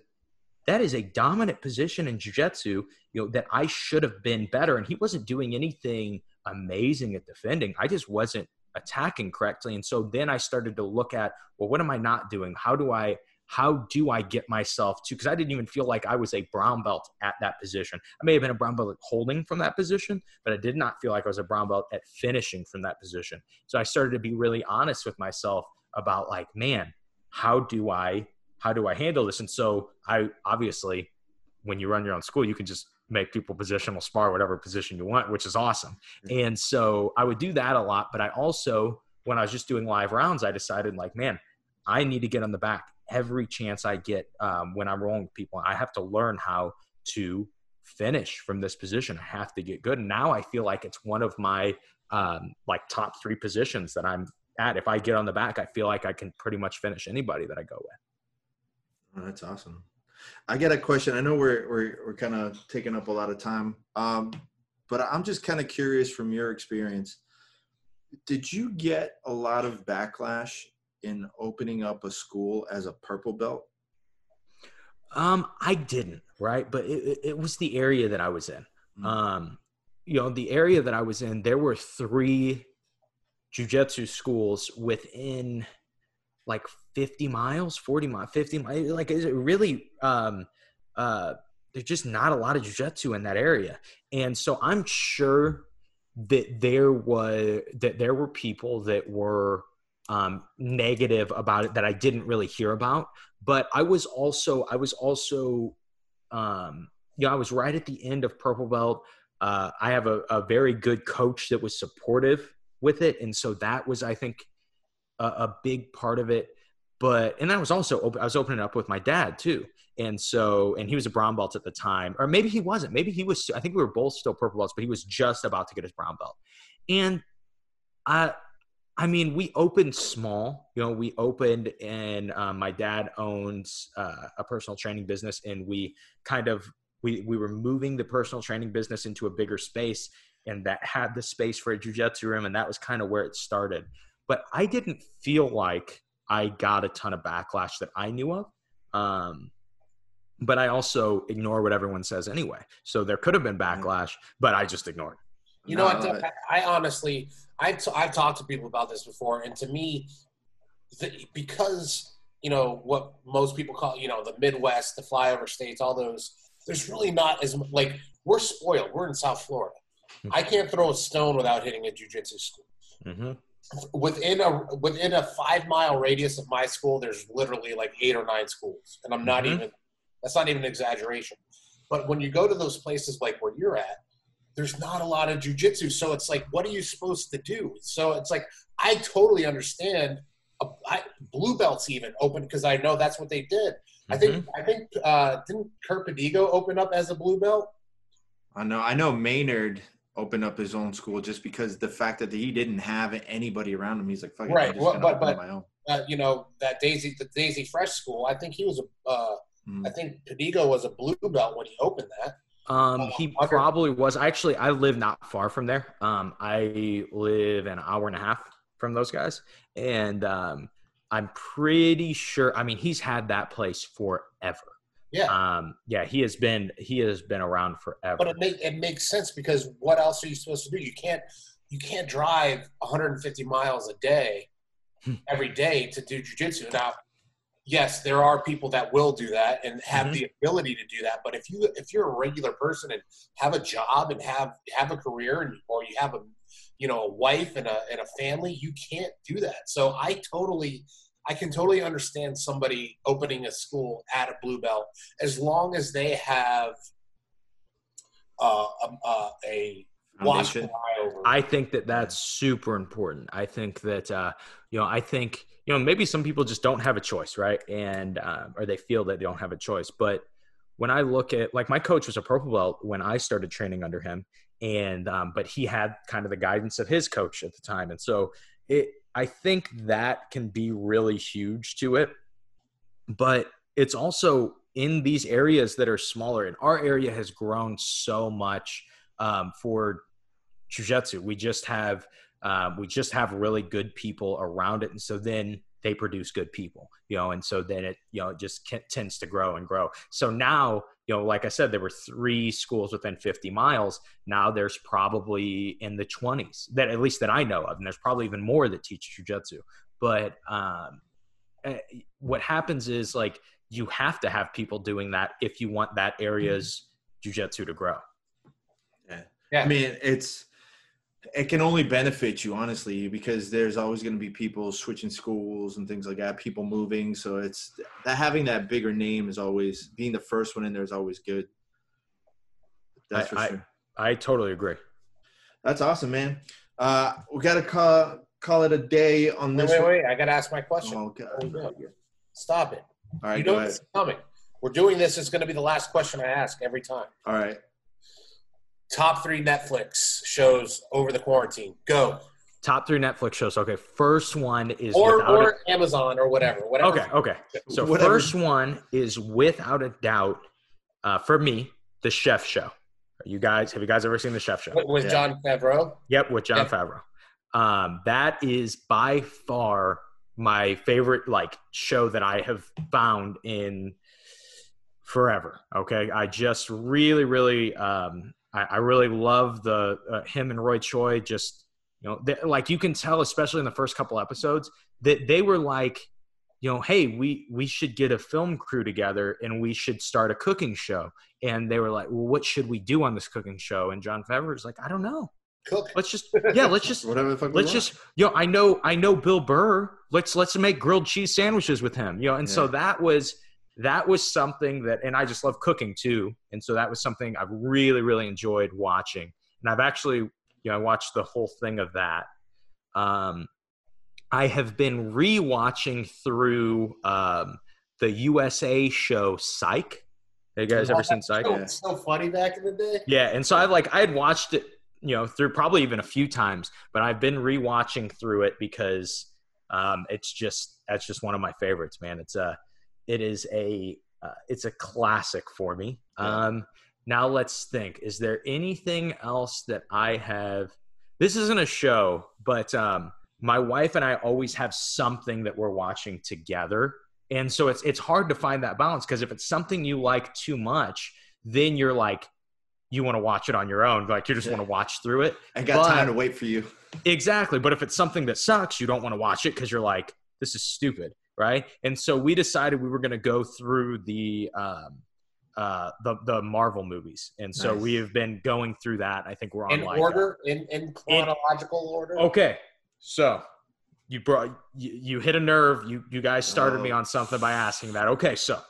that is a dominant position in jiu-jitsu you know that i should have been better. And he wasn't doing anything amazing at defending. I just wasn't attacking correctly. And so then i started to look at well what am i not doing? How do i how do i get myself to because i didn't even feel like i was a brown belt at that position. I may have been a brown belt holding from that position but i did not feel like i was a brown belt at finishing from that position. So i started to be really honest with myself about like man how do i how do I handle this? And so I obviously, when you run your own school, you can just make people positional spar whatever position you want, which is awesome. And so I would do that a lot. But I also, when I was just doing live rounds, I decided like, man, I need to get on the back every chance I get um, when I'm rolling with people. I have to learn how to finish from this position. I have to get good. And now I feel like it's one of my um, like top three positions that I'm at. If I get on the back, I feel like I can pretty much finish anybody that I go with. Oh, that's awesome. I got a question. I know we're we're we're kind of taking up a lot of time, um, but I'm just kind of curious from your experience. Did you get a lot of backlash in opening up a school as a purple belt? Um, I didn't, right? But it, it- was the area that I was in. Mm. Um, you know, the area that I was in, there were three jujitsu schools within like 50 miles, 40 miles, 50 miles. Like, is it really, um, uh, there's just not a lot of jujitsu in that area. And so I'm sure that there was, that there were people that were, um, negative about it that I didn't really hear about. But I was also, I was also, um, you know, I was right at the end of purple belt. Uh, I have a, a very good coach that was supportive with it, and so that was, I think, a, a big part of it. But and I was also op- I was opening up with my dad too, and so and he was a brown belt at the time, or maybe he wasn't. Maybe he was. I think we were both still purple belts, but he was just about to get his brown belt, and I. I mean, we opened small. You know, we opened, and um, my dad owns uh, a personal training business, and we kind of we we were moving the personal training business into a bigger space, and that had the space for a jujitsu room, and that was kind of where it started. But I didn't feel like I got a ton of backlash that I knew of. Um, but I also ignore what everyone says anyway. So there could have been backlash, but I just ignored. You know what? No, I, I honestly, I t- I've talked to people about this before, and to me, the, because you know what most people call you know the Midwest, the flyover states, all those. There's really not as m- like we're spoiled. We're in South Florida. I can't throw a stone without hitting a jujitsu school. Mm-hmm. Within a within a five mile radius of my school, there's literally like eight or nine schools, and I'm not Mhm. even. That's not even an exaggeration. But when you go to those places like where you're at, there's not a lot of jujitsu. So it's like, what are you supposed to do? So it's like, I totally understand. I, blue belts even open because I know that's what they did. I think I think uh, didn't Kurt Padigo open up as a blue belt? I know. I know Maynard opened up his own school just because the fact that he didn't have anybody around him. He's like, "Fuck it, Right, I'm just well, gonna but- open up but- my own." Uh, you know that Daisy the Daisy Fresh School. I think he was a uh, Mm. I think Padigo was a blue belt when he opened that. Um, Uh, he Tucker. probably was. Actually, I live not far from there. Um, I live an hour and a half from those guys, and um, I'm pretty sure. I mean, he's had that place forever. Yeah. Um, yeah, he has been he has been around forever. But it make it makes sense because what else are you supposed to do? You can't you can't drive 150 miles a day Hmm. every day to do jujitsu. Now, yes, there are people that will do that and have Mhm. the ability to do that. But if you if you're a regular person and have a job and have have a career and or you have a you know a wife and a and a family, you can't do that. So I totally I can totally understand somebody opening a school at a blue belt as long as they have uh, a, a, a watchful eye over. I think that that's super important. I think that uh, you know, I think you know, maybe some people just don't have a choice, right? And um, or they feel that they don't have a choice. But when I look at like my coach was a purple belt when I started training under him, and um, but he had kind of the guidance of his coach at the time, and so it. I think that can be really huge to it, but it's also in these areas that are smaller. And our area has grown so much um, for jujitsu. We just have um, we just have really good people around it, and so then they produce good people, you know, and so then it you know it just c- tends to grow and grow. So now you know, like I said, there were three schools within 50 miles. Now there's probably in the 20s that at least that I know of, and there's probably even more that teach jujitsu. But um, eh, what happens is like you have to have people doing that if you want that area's jujitsu to grow. Yeah. I mean, it's it can only benefit you honestly because there's always going to be people switching schools and things like that, people moving. So it's that having that bigger name is always being the first one in there is always good. That's I- for I- sure. I totally agree. That's awesome, man. Uh, we got to call call it a day on wait, this. wait, one. wait! I got to ask my question. Oh, God. Stop it! All right, you go know ahead. it's coming. We're doing this. It's going to be the last question I ask every time. All right. Top three Netflix shows over the quarantine. Go Top three Netflix shows. Okay, first one is or without or Amazon or whatever. Whatever. okay. Okay, so Whatever. first one is without a doubt uh, for me the Chef Show. You guys, have you guys ever seen the Chef Show? With, with Yeah. Jon Favreau. Yep, with Jon Yeah. Favreau. Um, that is by far my favorite like show that I have found in forever. Okay, I just really, really, um, I, I really love the uh, him and Roy Choi. Just you know, they, like you can tell, especially in the first couple episodes, that they were like, you know, hey, we we should get a film crew together and we should start a cooking show. And they were like, well, what should we do on this cooking show? And Jon Favreau was like, I don't know. Cook. Let's just yeah, let's just [LAUGHS] Whatever the fuck. we let's want. just you know i know i know bill burr let's let's make grilled cheese sandwiches with him you know and so that was that was something that and i just love cooking too. And so that was something i've really really enjoyed watching. And i've actually you know i watched the whole thing of that. Um i have been rewatching through um the usa show psych. Have you guys ever seen psych? It's so funny back in the day. yeah, and so I've like I had watched it, you know, through probably even a few times, but I've been rewatching through it because um, it's just that's just one of my favorites, man. It's a it is a uh, it's a classic for me. Um, now let's think: is there anything else that I have? This isn't a show, but um, my wife and I always have something that we're watching together. And so it's it's hard to find that balance because if it's something you like too much, then you're like you want to watch it on your own, like you just Yeah. want to watch through it. I got but- time to wait for you. Exactly. But if it's something that sucks, you don't want to watch it because you're like, this is stupid, right? And so we decided we were going to go through the um, uh, the the Marvel movies, and so Nice. we have been going through that. I think we're on In like order, in, in chronological order. Okay, so you brought you, you hit a nerve. You you guys started me Oh. on something by asking that. Okay, so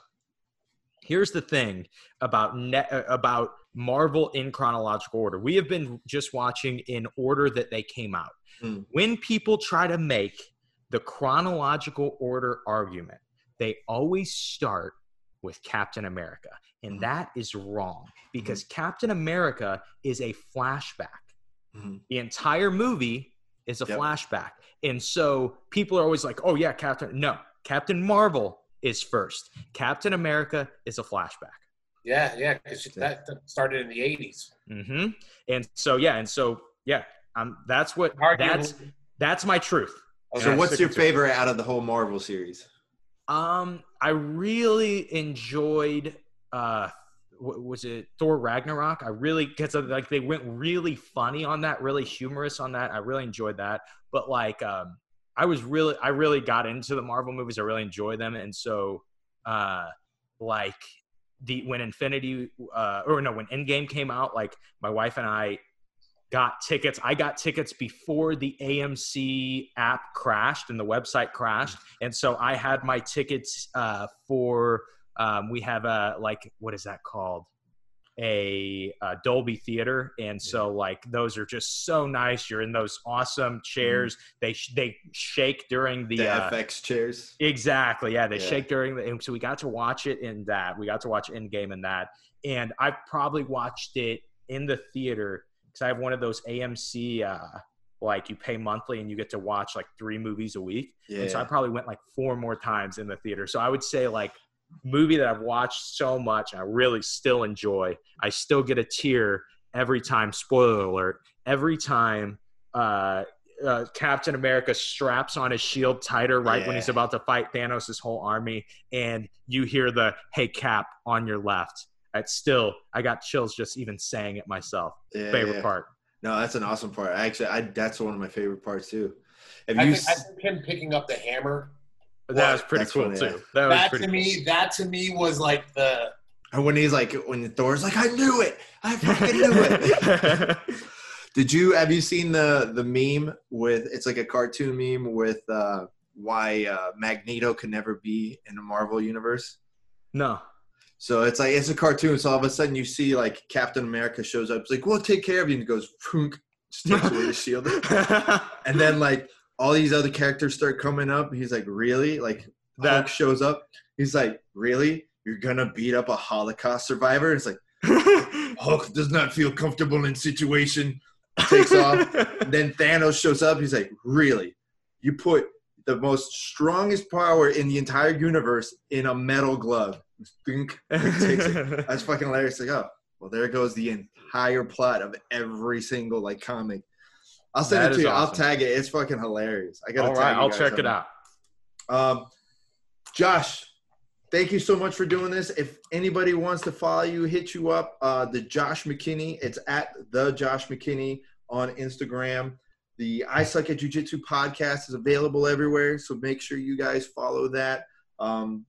here's the thing about net, uh, about Marvel in chronological order. We have been just watching in order that they came out. Hmm. When people try to make the chronological order argument, they always start with Captain America, and Mhm. that is wrong because Captain America is a flashback. Mhm. The entire movie is a Yep. flashback. And so people are always like, oh, yeah, Captain. No, Captain Marvel is first. Captain America is a flashback. Yeah, yeah, because that, that started in the '80s. hmm And so yeah, and so yeah, um, that's what that's that's my truth. Okay. So what's your favorite out of the whole Marvel series? Um, I really enjoyed. Uh, what was it Thor Ragnarok? I really because like they went really funny on that, really humorous on that. I really enjoyed that. But like, um, I was really, I really got into the Marvel movies. I really enjoy them, and so, uh, like the when Infinity, uh, or no, when Endgame came out, like my wife and I got tickets. I got tickets before the AMC app crashed and the website crashed, and so I had my tickets uh, for. Um, we have a like what is that called? A, uh Dolby Theater, and so like those are just so nice. You're in those awesome chairs. They sh- they shake during the, The uh, FX chairs. Exactly. Yeah, they Yeah. shake during the. and So we got to watch it in that. We got to watch Endgame in that, and I probably watched it in the theater because I have one of those AMC. Uh, like you pay monthly and you get to watch like three movies a week. Yeah. And so I probably went like four more times in the theater. So I would say like movie that I've watched so much, I really still enjoy. I still get a tear every time. Spoiler alert! Every time uh, uh, Captain America straps on his shield tighter right when he's about to fight Thanos' whole army, and you hear the "Hey Cap" on your left. It's still, I got chills just even saying it myself. Yeah, Favorite yeah. part. No, that's an awesome part. Actually, I that's one of my favorite parts too. Have I you? think, I s- think him picking up the hammer. But that was pretty cool funny, yeah. too. That was That pretty to cool. me, that to me was like the and when he's like, when Thor's like, I knew it. I fucking knew it. [LAUGHS] Did you have you seen the the meme with? It's like a cartoon meme with uh, why uh, Magneto can never be in the Marvel universe. no. So it's like it's a cartoon. So all of a sudden you see like Captain America shows up. It's like, "We'll take care of you," and he goes, takes away the shield. [LAUGHS] And then like all these other characters start coming up. He's like, "Really?" Like That- Hulk shows up. He's like, "Really? You're gonna beat up a Holocaust survivor?" It's like [LAUGHS] Hulk does not feel comfortable in situation. Takes off. [LAUGHS] then Thanos shows up. He's like, "Really? You put the most strongest power in the entire universe in a metal glove?" Think. [LAUGHS] takes it. That's fucking hilarious. Like, oh, well, there goes the entire plot of every single like comic. I'll send That it to you. I'll tag it. It's fucking hilarious. I gotta. All tag right, I'll check on it out. Um, Josh, thank you so much for doing this. If anybody wants to follow you, hit you up. Uh, the Josh McKinney. It's at the Josh McKinney on Instagram. The I Suck at Jiu Jitsu podcast is available everywhere, so make sure you guys follow that. Um,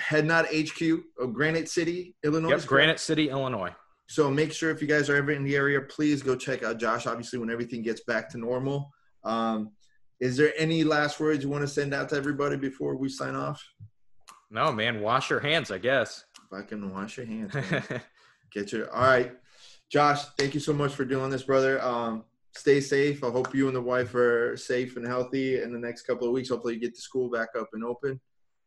Head Nod HQ of Granite City, Illinois. Yep. Granite City, Illinois. So make sure if you guys are ever in the area, please go check out Josh. Obviously, when everything gets back to normal. Um, is there any last words you want to send out to everybody before we sign off? No, man, wash your hands, I guess. Fucking wash your hands. man. [LAUGHS] Get your all right, Josh. Thank you so much for doing this, brother. Um, stay safe. I hope you and the wife are safe and healthy in the next couple of weeks. Hopefully, you get the school back up and open.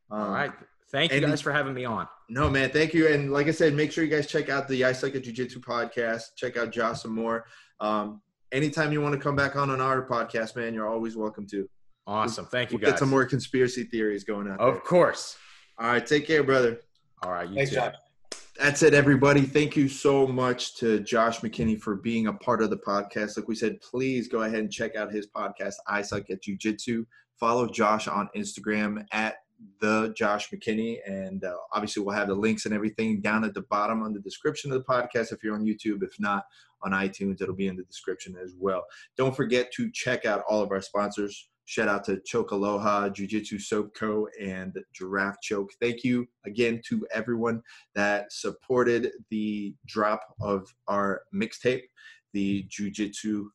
Um, All right. Thank you and- guys for having me on. No, man, thank you. And like I said, make sure you guys check out the I Suck at Jiu Jitsu podcast. Check out Josh some more. Um, anytime you want to come back on on our podcast, man, you're always welcome to. Awesome. Thank you We'll guys. get some more conspiracy theories going out. there. Of course. All right, take care, brother. All right. You thanks, too. Josh. That's it, everybody. Thank you so much to Josh McKinney for being a part of the podcast. Like we said, please go ahead and check out his podcast, I Suck at Jiu Jitsu. Follow Josh on Instagram at the Josh McKinney, and uh, obviously we'll have the links and everything down at the bottom on the description of the podcast. If you're on YouTube, if not on iTunes, it'll be in the description as well. Don't forget to check out all of our sponsors. Shout out to Chokealoha, Jiu Jitsu Soap Co., and Giraffe Choke. Thank you again to everyone that supported the drop of our mixtape, the Jiu Jitsu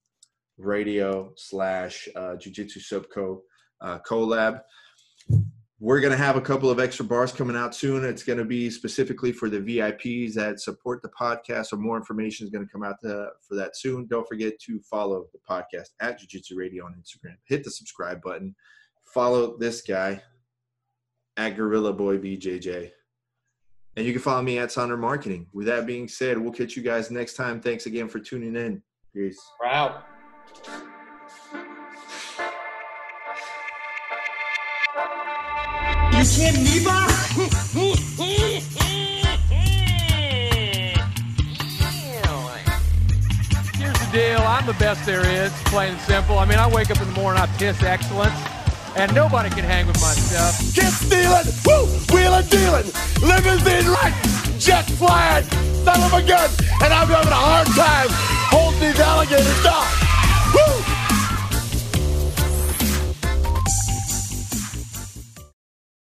Radio slash uh, Jiu Jitsu Soap Co. Uh, collab. We're going to have a couple of extra bars coming out soon. It's going to be specifically for the VIPs that support the podcast. So more information is going to come out to, for that soon. Don't forget to follow the podcast at Jiu Jitsu Radio on Instagram. Hit the subscribe button. Follow this guy at Gorilla Boy BJJ. And you can follow me at Sonder Marketing. With that being said, we'll catch you guys next time. Thanks again for tuning in. Peace. We're out. Here's the deal. I'm the best there is, plain and simple. I mean, I wake up in the morning, I piss excellence, and nobody can hang with my stuff. Get stealing, woo, wheeling, dealing, limousine right, jet flying, son of a gun, and I'm having a hard time holding these alligators down.